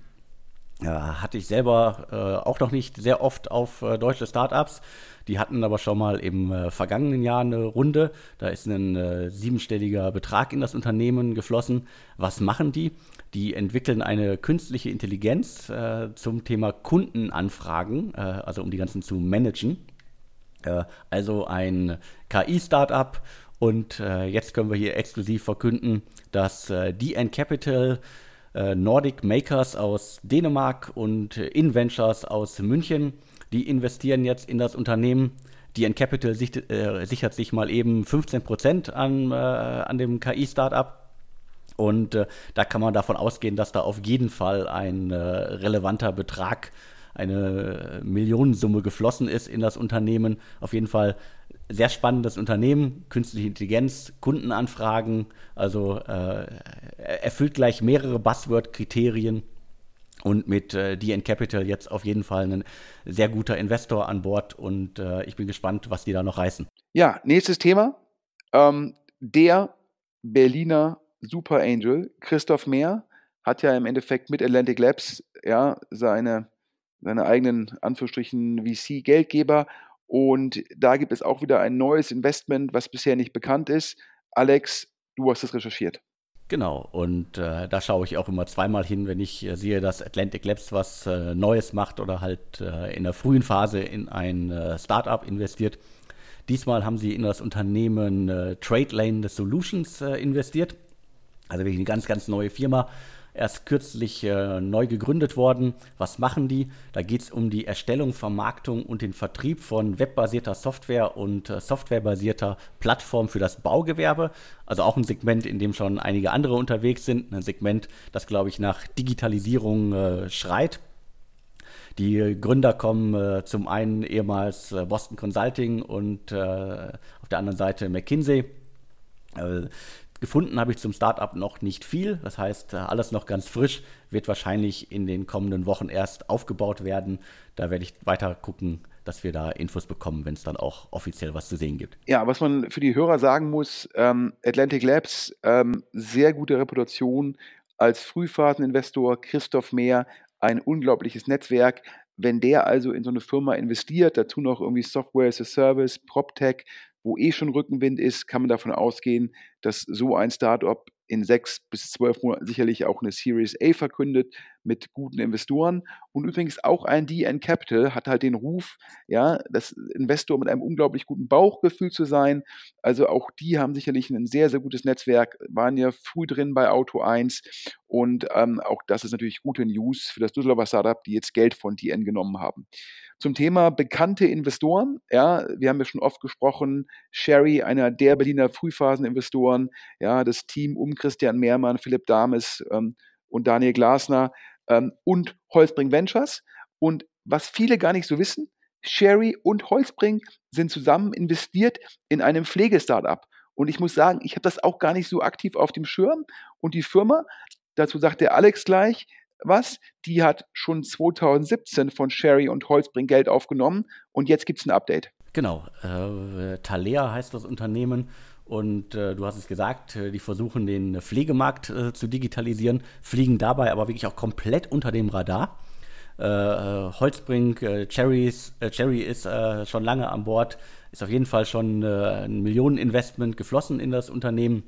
Hatte ich selber äh, auch noch nicht sehr oft auf äh, deutsche Startups. Die hatten aber schon mal im äh, vergangenen Jahr eine Runde. Da ist ein siebenstelliger Betrag in das Unternehmen geflossen. Was machen die? Die entwickeln eine künstliche Intelligenz zum Thema Kundenanfragen, also um die ganzen zu managen. Äh, also ein KI-Startup. Und äh, jetzt können wir hier exklusiv verkünden, dass äh, DN Capital, äh, Nordic Makers aus Dänemark und InVentures aus München, die investieren jetzt in das Unternehmen. DN Capital sichert, äh, sichert sich mal eben 15% an, äh, an dem KI-Startup. Und da kann man davon ausgehen, dass da auf jeden Fall ein relevanter Betrag äh, eine Millionensumme geflossen ist in das Unternehmen. Auf jeden Fall sehr spannendes Unternehmen, künstliche Intelligenz, Kundenanfragen, also äh, erfüllt gleich mehrere Buzzword-Kriterien und mit äh, DN Capital jetzt auf jeden Fall ein sehr guter Investor an Bord und äh, ich bin gespannt, was die da noch reißen. Ja, nächstes Thema. Ähm, der Berliner Super Angel, Christoph Mehr, hat ja im Endeffekt mit Atlantic Labs ja seine seine eigenen Anführungsstrichen VC-Geldgeber. Und da gibt es auch wieder ein neues Investment, was bisher nicht bekannt ist. Alex, du hast es recherchiert. Genau, und äh, da schaue ich auch immer zweimal hin, wenn ich äh, sehe, dass Atlantic Labs was äh, Neues macht oder halt äh, in der frühen Phase in ein äh, Startup investiert. Diesmal haben sie in das Unternehmen äh, Trade Lane Solutions investiert. Also wirklich eine ganz, ganz neue Firma erst kürzlich äh, neu gegründet worden. Was machen die? Da geht es um die Erstellung, Vermarktung und den Vertrieb von webbasierter Software und äh, softwarebasierter Plattform für das Baugewerbe. Also auch ein Segment, in dem schon einige andere unterwegs sind. Ein Segment, das, glaube ich, nach Digitalisierung äh, schreit. Die Gründer kommen äh, zum einen ehemals äh, Boston Consulting und äh, auf der anderen Seite McKinsey. Gefunden habe ich zum Startup noch nicht viel. Das heißt, äh, alles noch ganz frisch, wird wahrscheinlich in den kommenden Wochen erst aufgebaut werden. Da werde ich weiter gucken, dass wir da Infos bekommen, wenn es dann auch offiziell was zu sehen gibt. Ja, was man für die Hörer sagen muss, ähm, Atlantic Labs, ähm, sehr gute Reputation als Frühphaseninvestor, Christoph Mehr, ein unglaubliches Netzwerk. Wenn der also in so eine Firma investiert, dazu noch irgendwie Software as a Service, PropTech, wo eh schon Rückenwind ist, kann man davon ausgehen, dass so ein Startup in sechs bis zwölf Monaten sicherlich auch eine Series A verkündet mit guten Investoren. Und übrigens auch ein DN Capital hat halt den Ruf, ja, das Investor mit einem unglaublich guten Bauchgefühl zu sein. Also auch die haben sicherlich ein sehr, sehr gutes Netzwerk, waren ja früh drin bei Auto 1. Und ähm, auch das ist natürlich gute News für das Düsseldorfer Startup, die jetzt Geld von DN genommen haben. Zum Thema bekannte Investoren, ja, wir haben ja schon oft gesprochen, Sherry, einer der Berliner Frühphaseninvestoren, ja, das Team um Christian Mehrmann, Philipp Dames ähm, und Daniel Glasner ähm, und Holzbring Ventures. Und was viele gar nicht so wissen, Sherry und Holzbring sind zusammen investiert in einem Pflegestartup. Und ich muss sagen, ich habe das auch gar nicht so aktiv auf dem Schirm. Und die Firma, dazu sagt der Alex gleich, was, die hat schon 2017 von Sherry und Holzbring Geld aufgenommen und jetzt gibt es ein Update. Genau, äh, Talea heißt das Unternehmen Und äh, du hast es gesagt, äh, die versuchen den Pflegemarkt äh, zu digitalisieren, fliegen dabei aber wirklich auch komplett unter dem Radar. Äh, äh, Holzbrink, Cherries, Cherry ist schon lange an Bord, ist auf jeden Fall schon ein Millioneninvestment geflossen in das Unternehmen.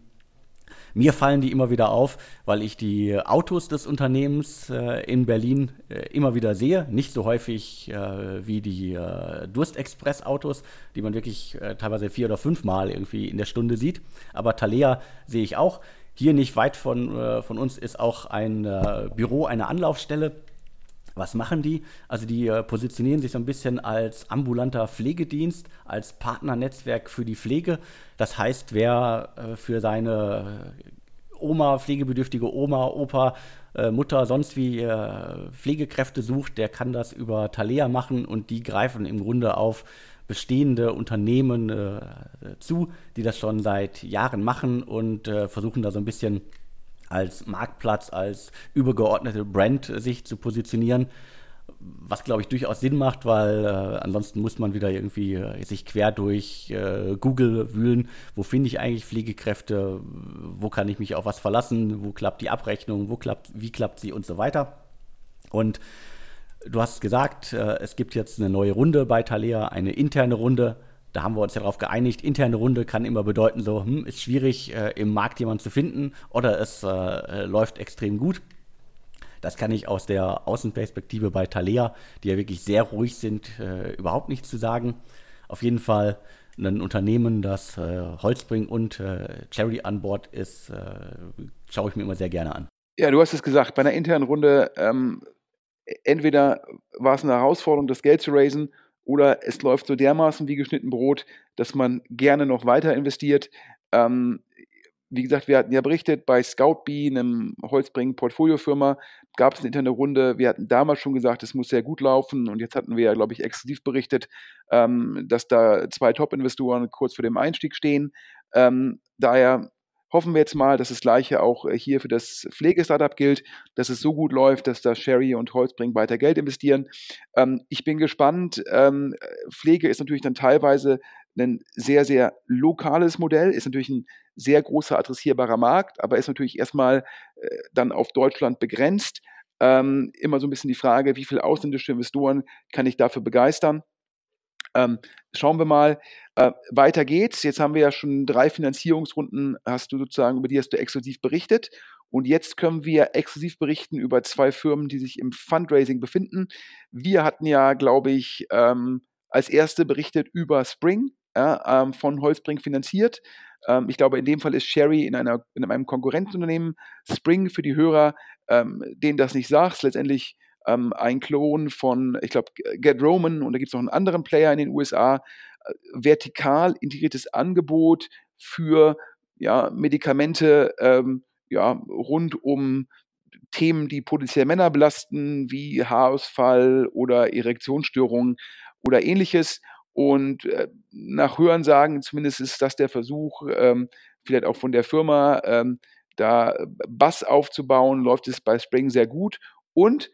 Mir fallen die immer wieder auf, weil ich die Autos des Unternehmens äh, in Berlin äh, immer wieder sehe. Nicht so häufig äh, wie die äh, Durstexpress-Autos, die man wirklich äh, teilweise vier oder fünfmal irgendwie in der Stunde sieht. Aber Talea sehe ich auch. Hier nicht weit von, äh, von uns ist auch ein Büro, eine Anlaufstelle was machen die? Also die äh, positionieren sich so ein bisschen als ambulanter Pflegedienst, als Partnernetzwerk für die Pflege. Das heißt, wer äh, für seine Oma, pflegebedürftige Oma, Opa, äh, Mutter, sonst wie äh, Pflegekräfte sucht, der kann das über Talea machen und die greifen im Grunde auf bestehende Unternehmen äh, zu, die das schon seit Jahren machen und äh, versuchen da so ein bisschen als Marktplatz, als übergeordnete Brand sich zu positionieren. Was, glaube ich, durchaus Sinn macht, weil äh, ansonsten muss man wieder irgendwie äh, sich quer durch äh, Google wühlen. Wo finde ich eigentlich Pflegekräfte? Wo kann ich mich auf was verlassen? Wo klappt die Abrechnung? Wo klappt, wie klappt sie und so weiter? Und du hast gesagt, äh, es gibt jetzt eine neue Runde bei Thalia, eine interne Runde da haben wir uns ja darauf geeinigt, interne Runde kann immer bedeuten, so, hm, ist schwierig, äh, im Markt jemanden zu finden oder es äh, äh, läuft extrem gut. Das kann ich aus der Außenperspektive bei Thalia, die ja wirklich sehr ruhig sind, äh, überhaupt nicht zu sagen. Auf jeden Fall ein Unternehmen, das äh, Holzbring und äh, Cherry an Bord ist, schaue ich mir immer sehr gerne an. Ja, du hast es gesagt, bei einer internen Runde, ähm, entweder war es eine Herausforderung, das Geld zu raisen oder es läuft so dermaßen wie geschnitten Brot, dass man gerne noch weiter investiert. Ähm, wie gesagt, wir hatten ja berichtet, bei ScoutBee, einem Holzbringen-Portfoliofirma, gab es eine interne Runde. Wir hatten damals schon gesagt, es muss sehr gut laufen. Und jetzt hatten wir ja, glaube ich, exklusiv berichtet, ähm, dass da zwei Top-Investoren kurz vor dem Einstieg stehen. Ähm, daher hoffen wir jetzt mal, dass das Gleiche auch äh, hier für das Pflegestartup gilt, dass es so gut läuft, dass da Sherry und Holzbring weiter Geld investieren. Ähm, ich bin gespannt. Ähm, Pflege ist natürlich dann teilweise ein sehr, sehr lokales Modell, ist natürlich ein sehr großer adressierbarer Markt, aber ist natürlich erstmal äh, dann auf Deutschland begrenzt. Ähm, immer so ein bisschen die Frage, wie viele ausländische Investoren kann ich dafür begeistern? Ähm, schauen wir mal. Äh, weiter geht's. Jetzt haben wir ja schon drei Finanzierungsrunden, hast du sozusagen, über die hast du exklusiv berichtet. Und jetzt können wir exklusiv berichten über zwei Firmen, die sich im Fundraising befinden. Wir hatten ja, glaube ich, ähm, als erste berichtet über Spring, ja, ähm, von Holzbring finanziert. Ähm, ich glaube, in dem Fall ist Sherry in, einer, in einem Konkurrentenunternehmen. Spring für die Hörer, ähm, denen das nicht sagt, letztendlich ähm, ein Klon von, ich glaube, Get Roman und da gibt es noch einen anderen Player in den USA, äh, vertikal integriertes Angebot für ja, Medikamente ähm, ja, rund um Themen, die potenziell Männer belasten, wie Haarausfall oder Erektionsstörungen oder ähnliches. Und äh, nach Hörensagen, zumindest ist das der Versuch, ähm, vielleicht auch von der Firma, ähm, da Bass aufzubauen, läuft es bei Spring sehr gut. Und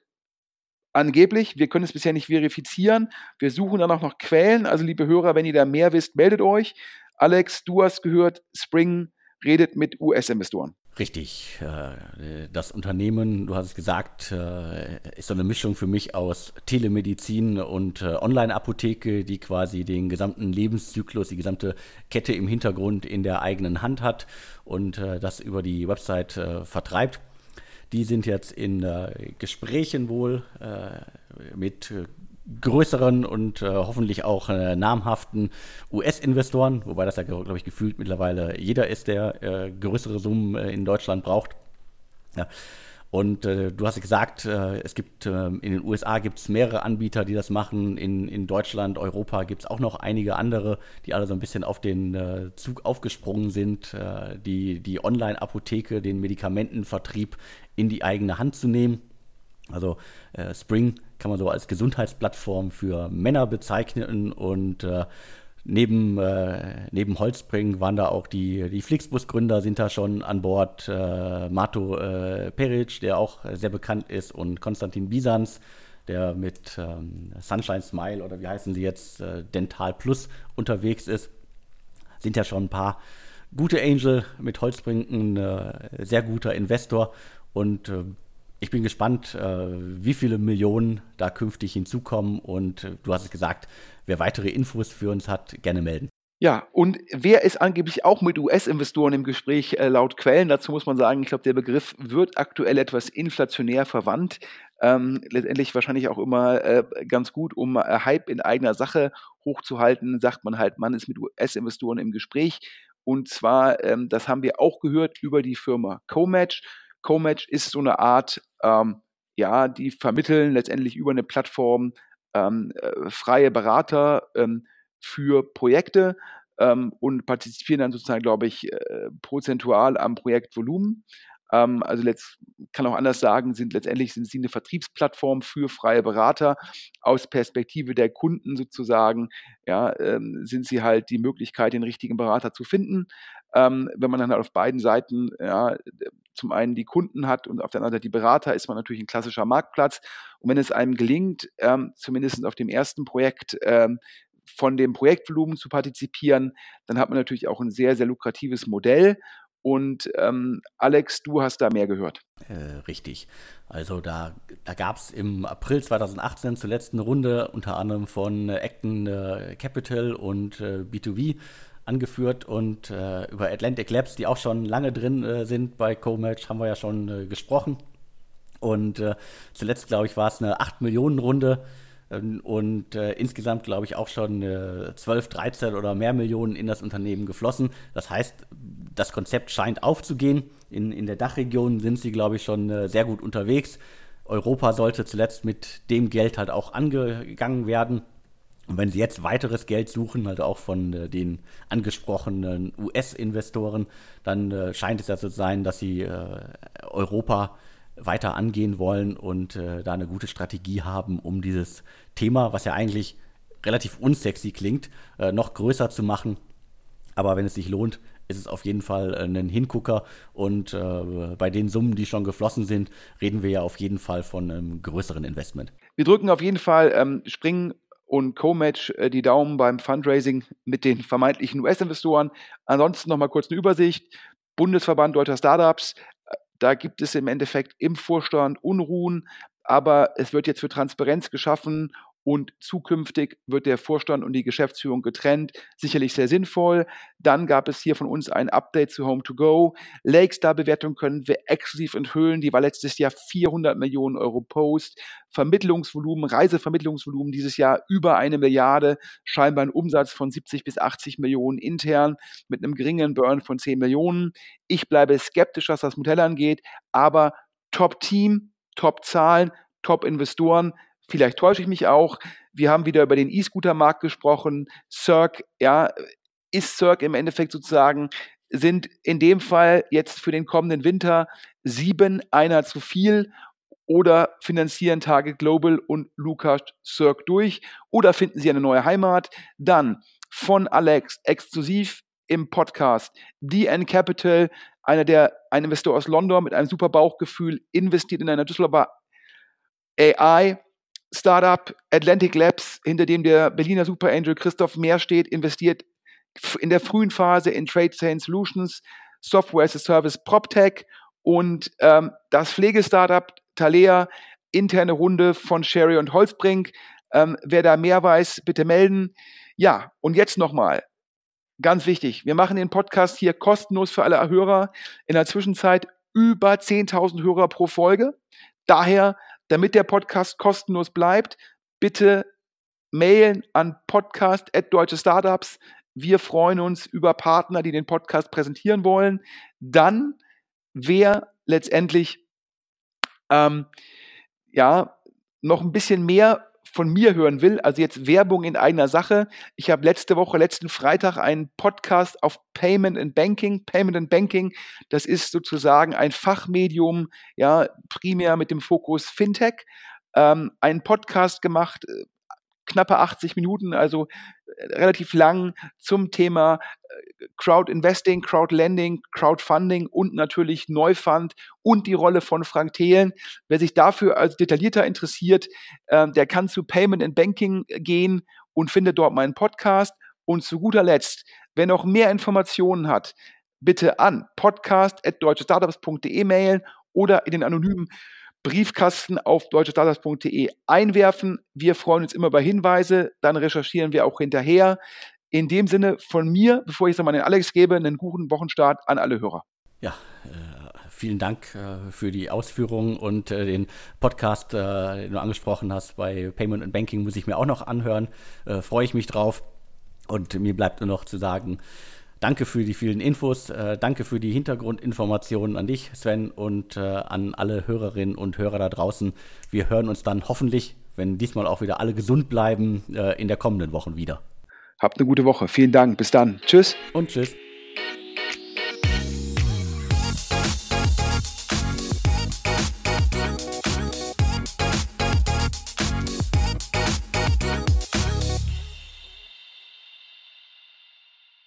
Angeblich, wir können es bisher nicht verifizieren. Wir suchen dann auch noch Quellen. Also, liebe Hörer, wenn ihr da mehr wisst, meldet euch. Alex, du hast gehört, Spring redet mit US-Investoren. Richtig. Äh, das Unternehmen, du hast es gesagt, äh, ist so eine Mischung für mich aus Telemedizin und äh, Online-Apotheke, die quasi den gesamten Lebenszyklus, die gesamte Kette im Hintergrund in der eigenen Hand hat und das über die Website vertreibt. Die sind jetzt in äh, Gesprächen wohl äh, mit äh, größeren und äh, hoffentlich auch äh, namhaften US-Investoren, wobei das ja, glaube ich, gefühlt mittlerweile jeder ist, der größere Summen in Deutschland braucht. Ja. Und äh, du hast gesagt, äh, es gibt äh, in den USA gibt es mehrere Anbieter, die das machen. In, in Deutschland, Europa gibt es auch noch einige andere, die alle so ein bisschen auf den äh, Zug aufgesprungen sind, äh, die, die Online-Apotheke, den Medikamentenvertrieb in die eigene Hand zu nehmen. Also äh, Spring kann man so als Gesundheitsplattform für Männer bezeichnen und Neben, äh, neben Holzbring waren da auch die, die Flixbus-Gründer sind da schon an Bord. Äh, Mato äh, Peric, der auch sehr bekannt ist, und Konstantin Bisans, der mit ähm, Sunshine Smile oder wie heißen sie jetzt, äh, Dental Plus unterwegs ist. Sind ja schon ein paar gute Angel mit Holzbrink, ein äh, sehr guter Investor. Und äh, ich bin gespannt, äh, wie viele Millionen da künftig hinzukommen. Und äh, du hast es gesagt, wer weitere Infos für uns hat, gerne melden. Ja, und wer ist angeblich auch mit US-Investoren im Gespräch äh, laut Quellen? Dazu muss man sagen, ich glaube, der Begriff wird aktuell etwas inflationär verwandt. Ähm, letztendlich wahrscheinlich auch immer äh, ganz gut, um äh, Hype in eigener Sache hochzuhalten, sagt man halt, man ist mit US-Investoren im Gespräch. Und zwar, ähm, das haben wir auch gehört über die Firma Comatch. Comatch ist so eine Art, ähm, ja, die vermitteln letztendlich über eine Plattform ähm, äh, freie Berater ähm, für Projekte ähm, und partizipieren dann sozusagen, glaube ich, äh, prozentual am Projektvolumen. Ähm, also letzt, kann auch anders sagen, sind letztendlich sind sie eine Vertriebsplattform für freie Berater. Aus Perspektive der Kunden sozusagen, ja, ähm, sind sie halt die Möglichkeit, den richtigen Berater zu finden. Ähm, wenn man dann halt auf beiden Seiten ja, zum einen die Kunden hat und auf der anderen Seite die Berater, ist man natürlich ein klassischer Marktplatz. Und wenn es einem gelingt, ähm, zumindest auf dem ersten Projekt, ähm, von dem Projektvolumen zu partizipieren, dann hat man natürlich auch ein sehr, sehr lukratives Modell. Und ähm, Alex, du hast da mehr gehört. Äh, richtig. Also da, da gab es im April 2018 zur letzten Runde unter anderem von Acton äh, Capital und äh, B2V angeführt und äh, über Atlantic Labs, die auch schon lange drin äh, sind bei CoMatch, haben wir ja schon gesprochen. Und zuletzt, glaube ich, war es eine 8 Millionen Runde ähm, und äh, insgesamt, glaube ich, auch schon äh, 12, 13 oder mehr Millionen in das Unternehmen geflossen. Das heißt, das Konzept scheint aufzugehen. In, in der Dachregion sind sie, glaube ich, schon äh, sehr gut unterwegs. Europa sollte zuletzt mit dem Geld halt auch angegangen werden. Und wenn Sie jetzt weiteres Geld suchen, halt auch von äh, den angesprochenen US-Investoren, dann äh, scheint es ja zu sein, dass Sie äh, Europa weiter angehen wollen und äh, da eine gute Strategie haben, um dieses Thema, was ja eigentlich relativ unsexy klingt, äh, noch größer zu machen. Aber wenn es sich lohnt, ist es auf jeden Fall äh, ein Hingucker. Und äh, bei den Summen, die schon geflossen sind, reden wir ja auf jeden Fall von einem größeren Investment. Wir drücken auf jeden Fall ähm, Springen und Co-Match äh, die Daumen beim Fundraising mit den vermeintlichen US-Investoren. Ansonsten nochmal kurz eine Übersicht. Bundesverband Deutscher Startups da gibt es im Endeffekt im Vorstand Unruhen, aber es wird jetzt für Transparenz geschaffen und zukünftig wird der Vorstand und die Geschäftsführung getrennt. Sicherlich sehr sinnvoll. Dann gab es hier von uns ein Update zu Home2Go. Lakestar-Bewertung können wir exklusiv enthüllen. Die war letztes Jahr 400 Millionen Euro Post. Vermittlungsvolumen, Reisevermittlungsvolumen dieses Jahr über eine Milliarde. Scheinbar ein Umsatz von 70 bis 80 Millionen intern mit einem geringen Burn von 10 Millionen. Ich bleibe skeptisch, was das Modell angeht, aber Top-Team, Top-Zahlen, Top-Investoren Vielleicht täusche ich mich auch. Wir haben wieder über den E-Scooter-Markt gesprochen. Cirque, ja, ist Cirque im Endeffekt sozusagen, sind in dem Fall jetzt für den kommenden Winter sieben, einer zu viel oder finanzieren Target Global und Lukas Cirque durch oder finden sie eine neue Heimat. Dann von Alex exklusiv im Podcast DN Capital, einer der, ein Investor aus London mit einem super Bauchgefühl, investiert in einer Düsseldorfer AI Startup Atlantic Labs, hinter dem der Berliner Super Angel Christoph Mehr steht, investiert in der frühen Phase in Trade Chain Solutions, Software as a Service PropTech und ähm, das Pflegestartup Talea, interne Runde von Sherry und Holzbrink. Ähm, wer da mehr weiß, bitte melden. Ja, und jetzt nochmal. Ganz wichtig, wir machen den Podcast hier kostenlos für alle Hörer. In der Zwischenzeit über 10.000 Hörer pro Folge. Daher damit der Podcast kostenlos bleibt, bitte mailen an podcast.deutsche Startups. Wir freuen uns über Partner, die den Podcast präsentieren wollen. Dann, wer letztendlich ähm, ja noch ein bisschen mehr von mir hören will, also jetzt Werbung in eigener Sache. Ich habe letzte Woche, letzten Freitag einen Podcast auf Payment and Banking. Payment and Banking, das ist sozusagen ein Fachmedium, ja, primär mit dem Fokus Fintech. Ähm, einen Podcast gemacht, äh, knappe 80 Minuten, also äh, relativ lang zum Thema äh, Crowd Investing, Crowd Lending, Crowdfunding und natürlich Neufund und die Rolle von Frank Thelen. Wer sich dafür als detaillierter interessiert, äh, der kann zu Payment and Banking gehen und findet dort meinen Podcast. Und zu guter Letzt, wer noch mehr Informationen hat, bitte an podcast.deutschestartups.de mailen oder in den anonymen Briefkasten auf deutschestartups.de einwerfen. Wir freuen uns immer über Hinweise, dann recherchieren wir auch hinterher. In dem Sinne von mir, bevor ich es nochmal an den Alex gebe, einen guten Wochenstart an alle Hörer. Ja, äh, vielen Dank äh, für die Ausführungen und äh, den Podcast, den du angesprochen hast bei Payment and Banking, muss ich mir auch noch anhören. Freue ich mich drauf. Und mir bleibt nur noch zu sagen, Danke für die vielen Infos, äh, danke für die Hintergrundinformationen an dich, Sven, und äh, an alle Hörerinnen und Hörer da draußen. Wir hören uns dann hoffentlich, wenn diesmal auch wieder alle gesund bleiben, äh, in der kommenden Woche wieder. Habt eine gute Woche. Vielen Dank. Bis dann. Tschüss. Und tschüss.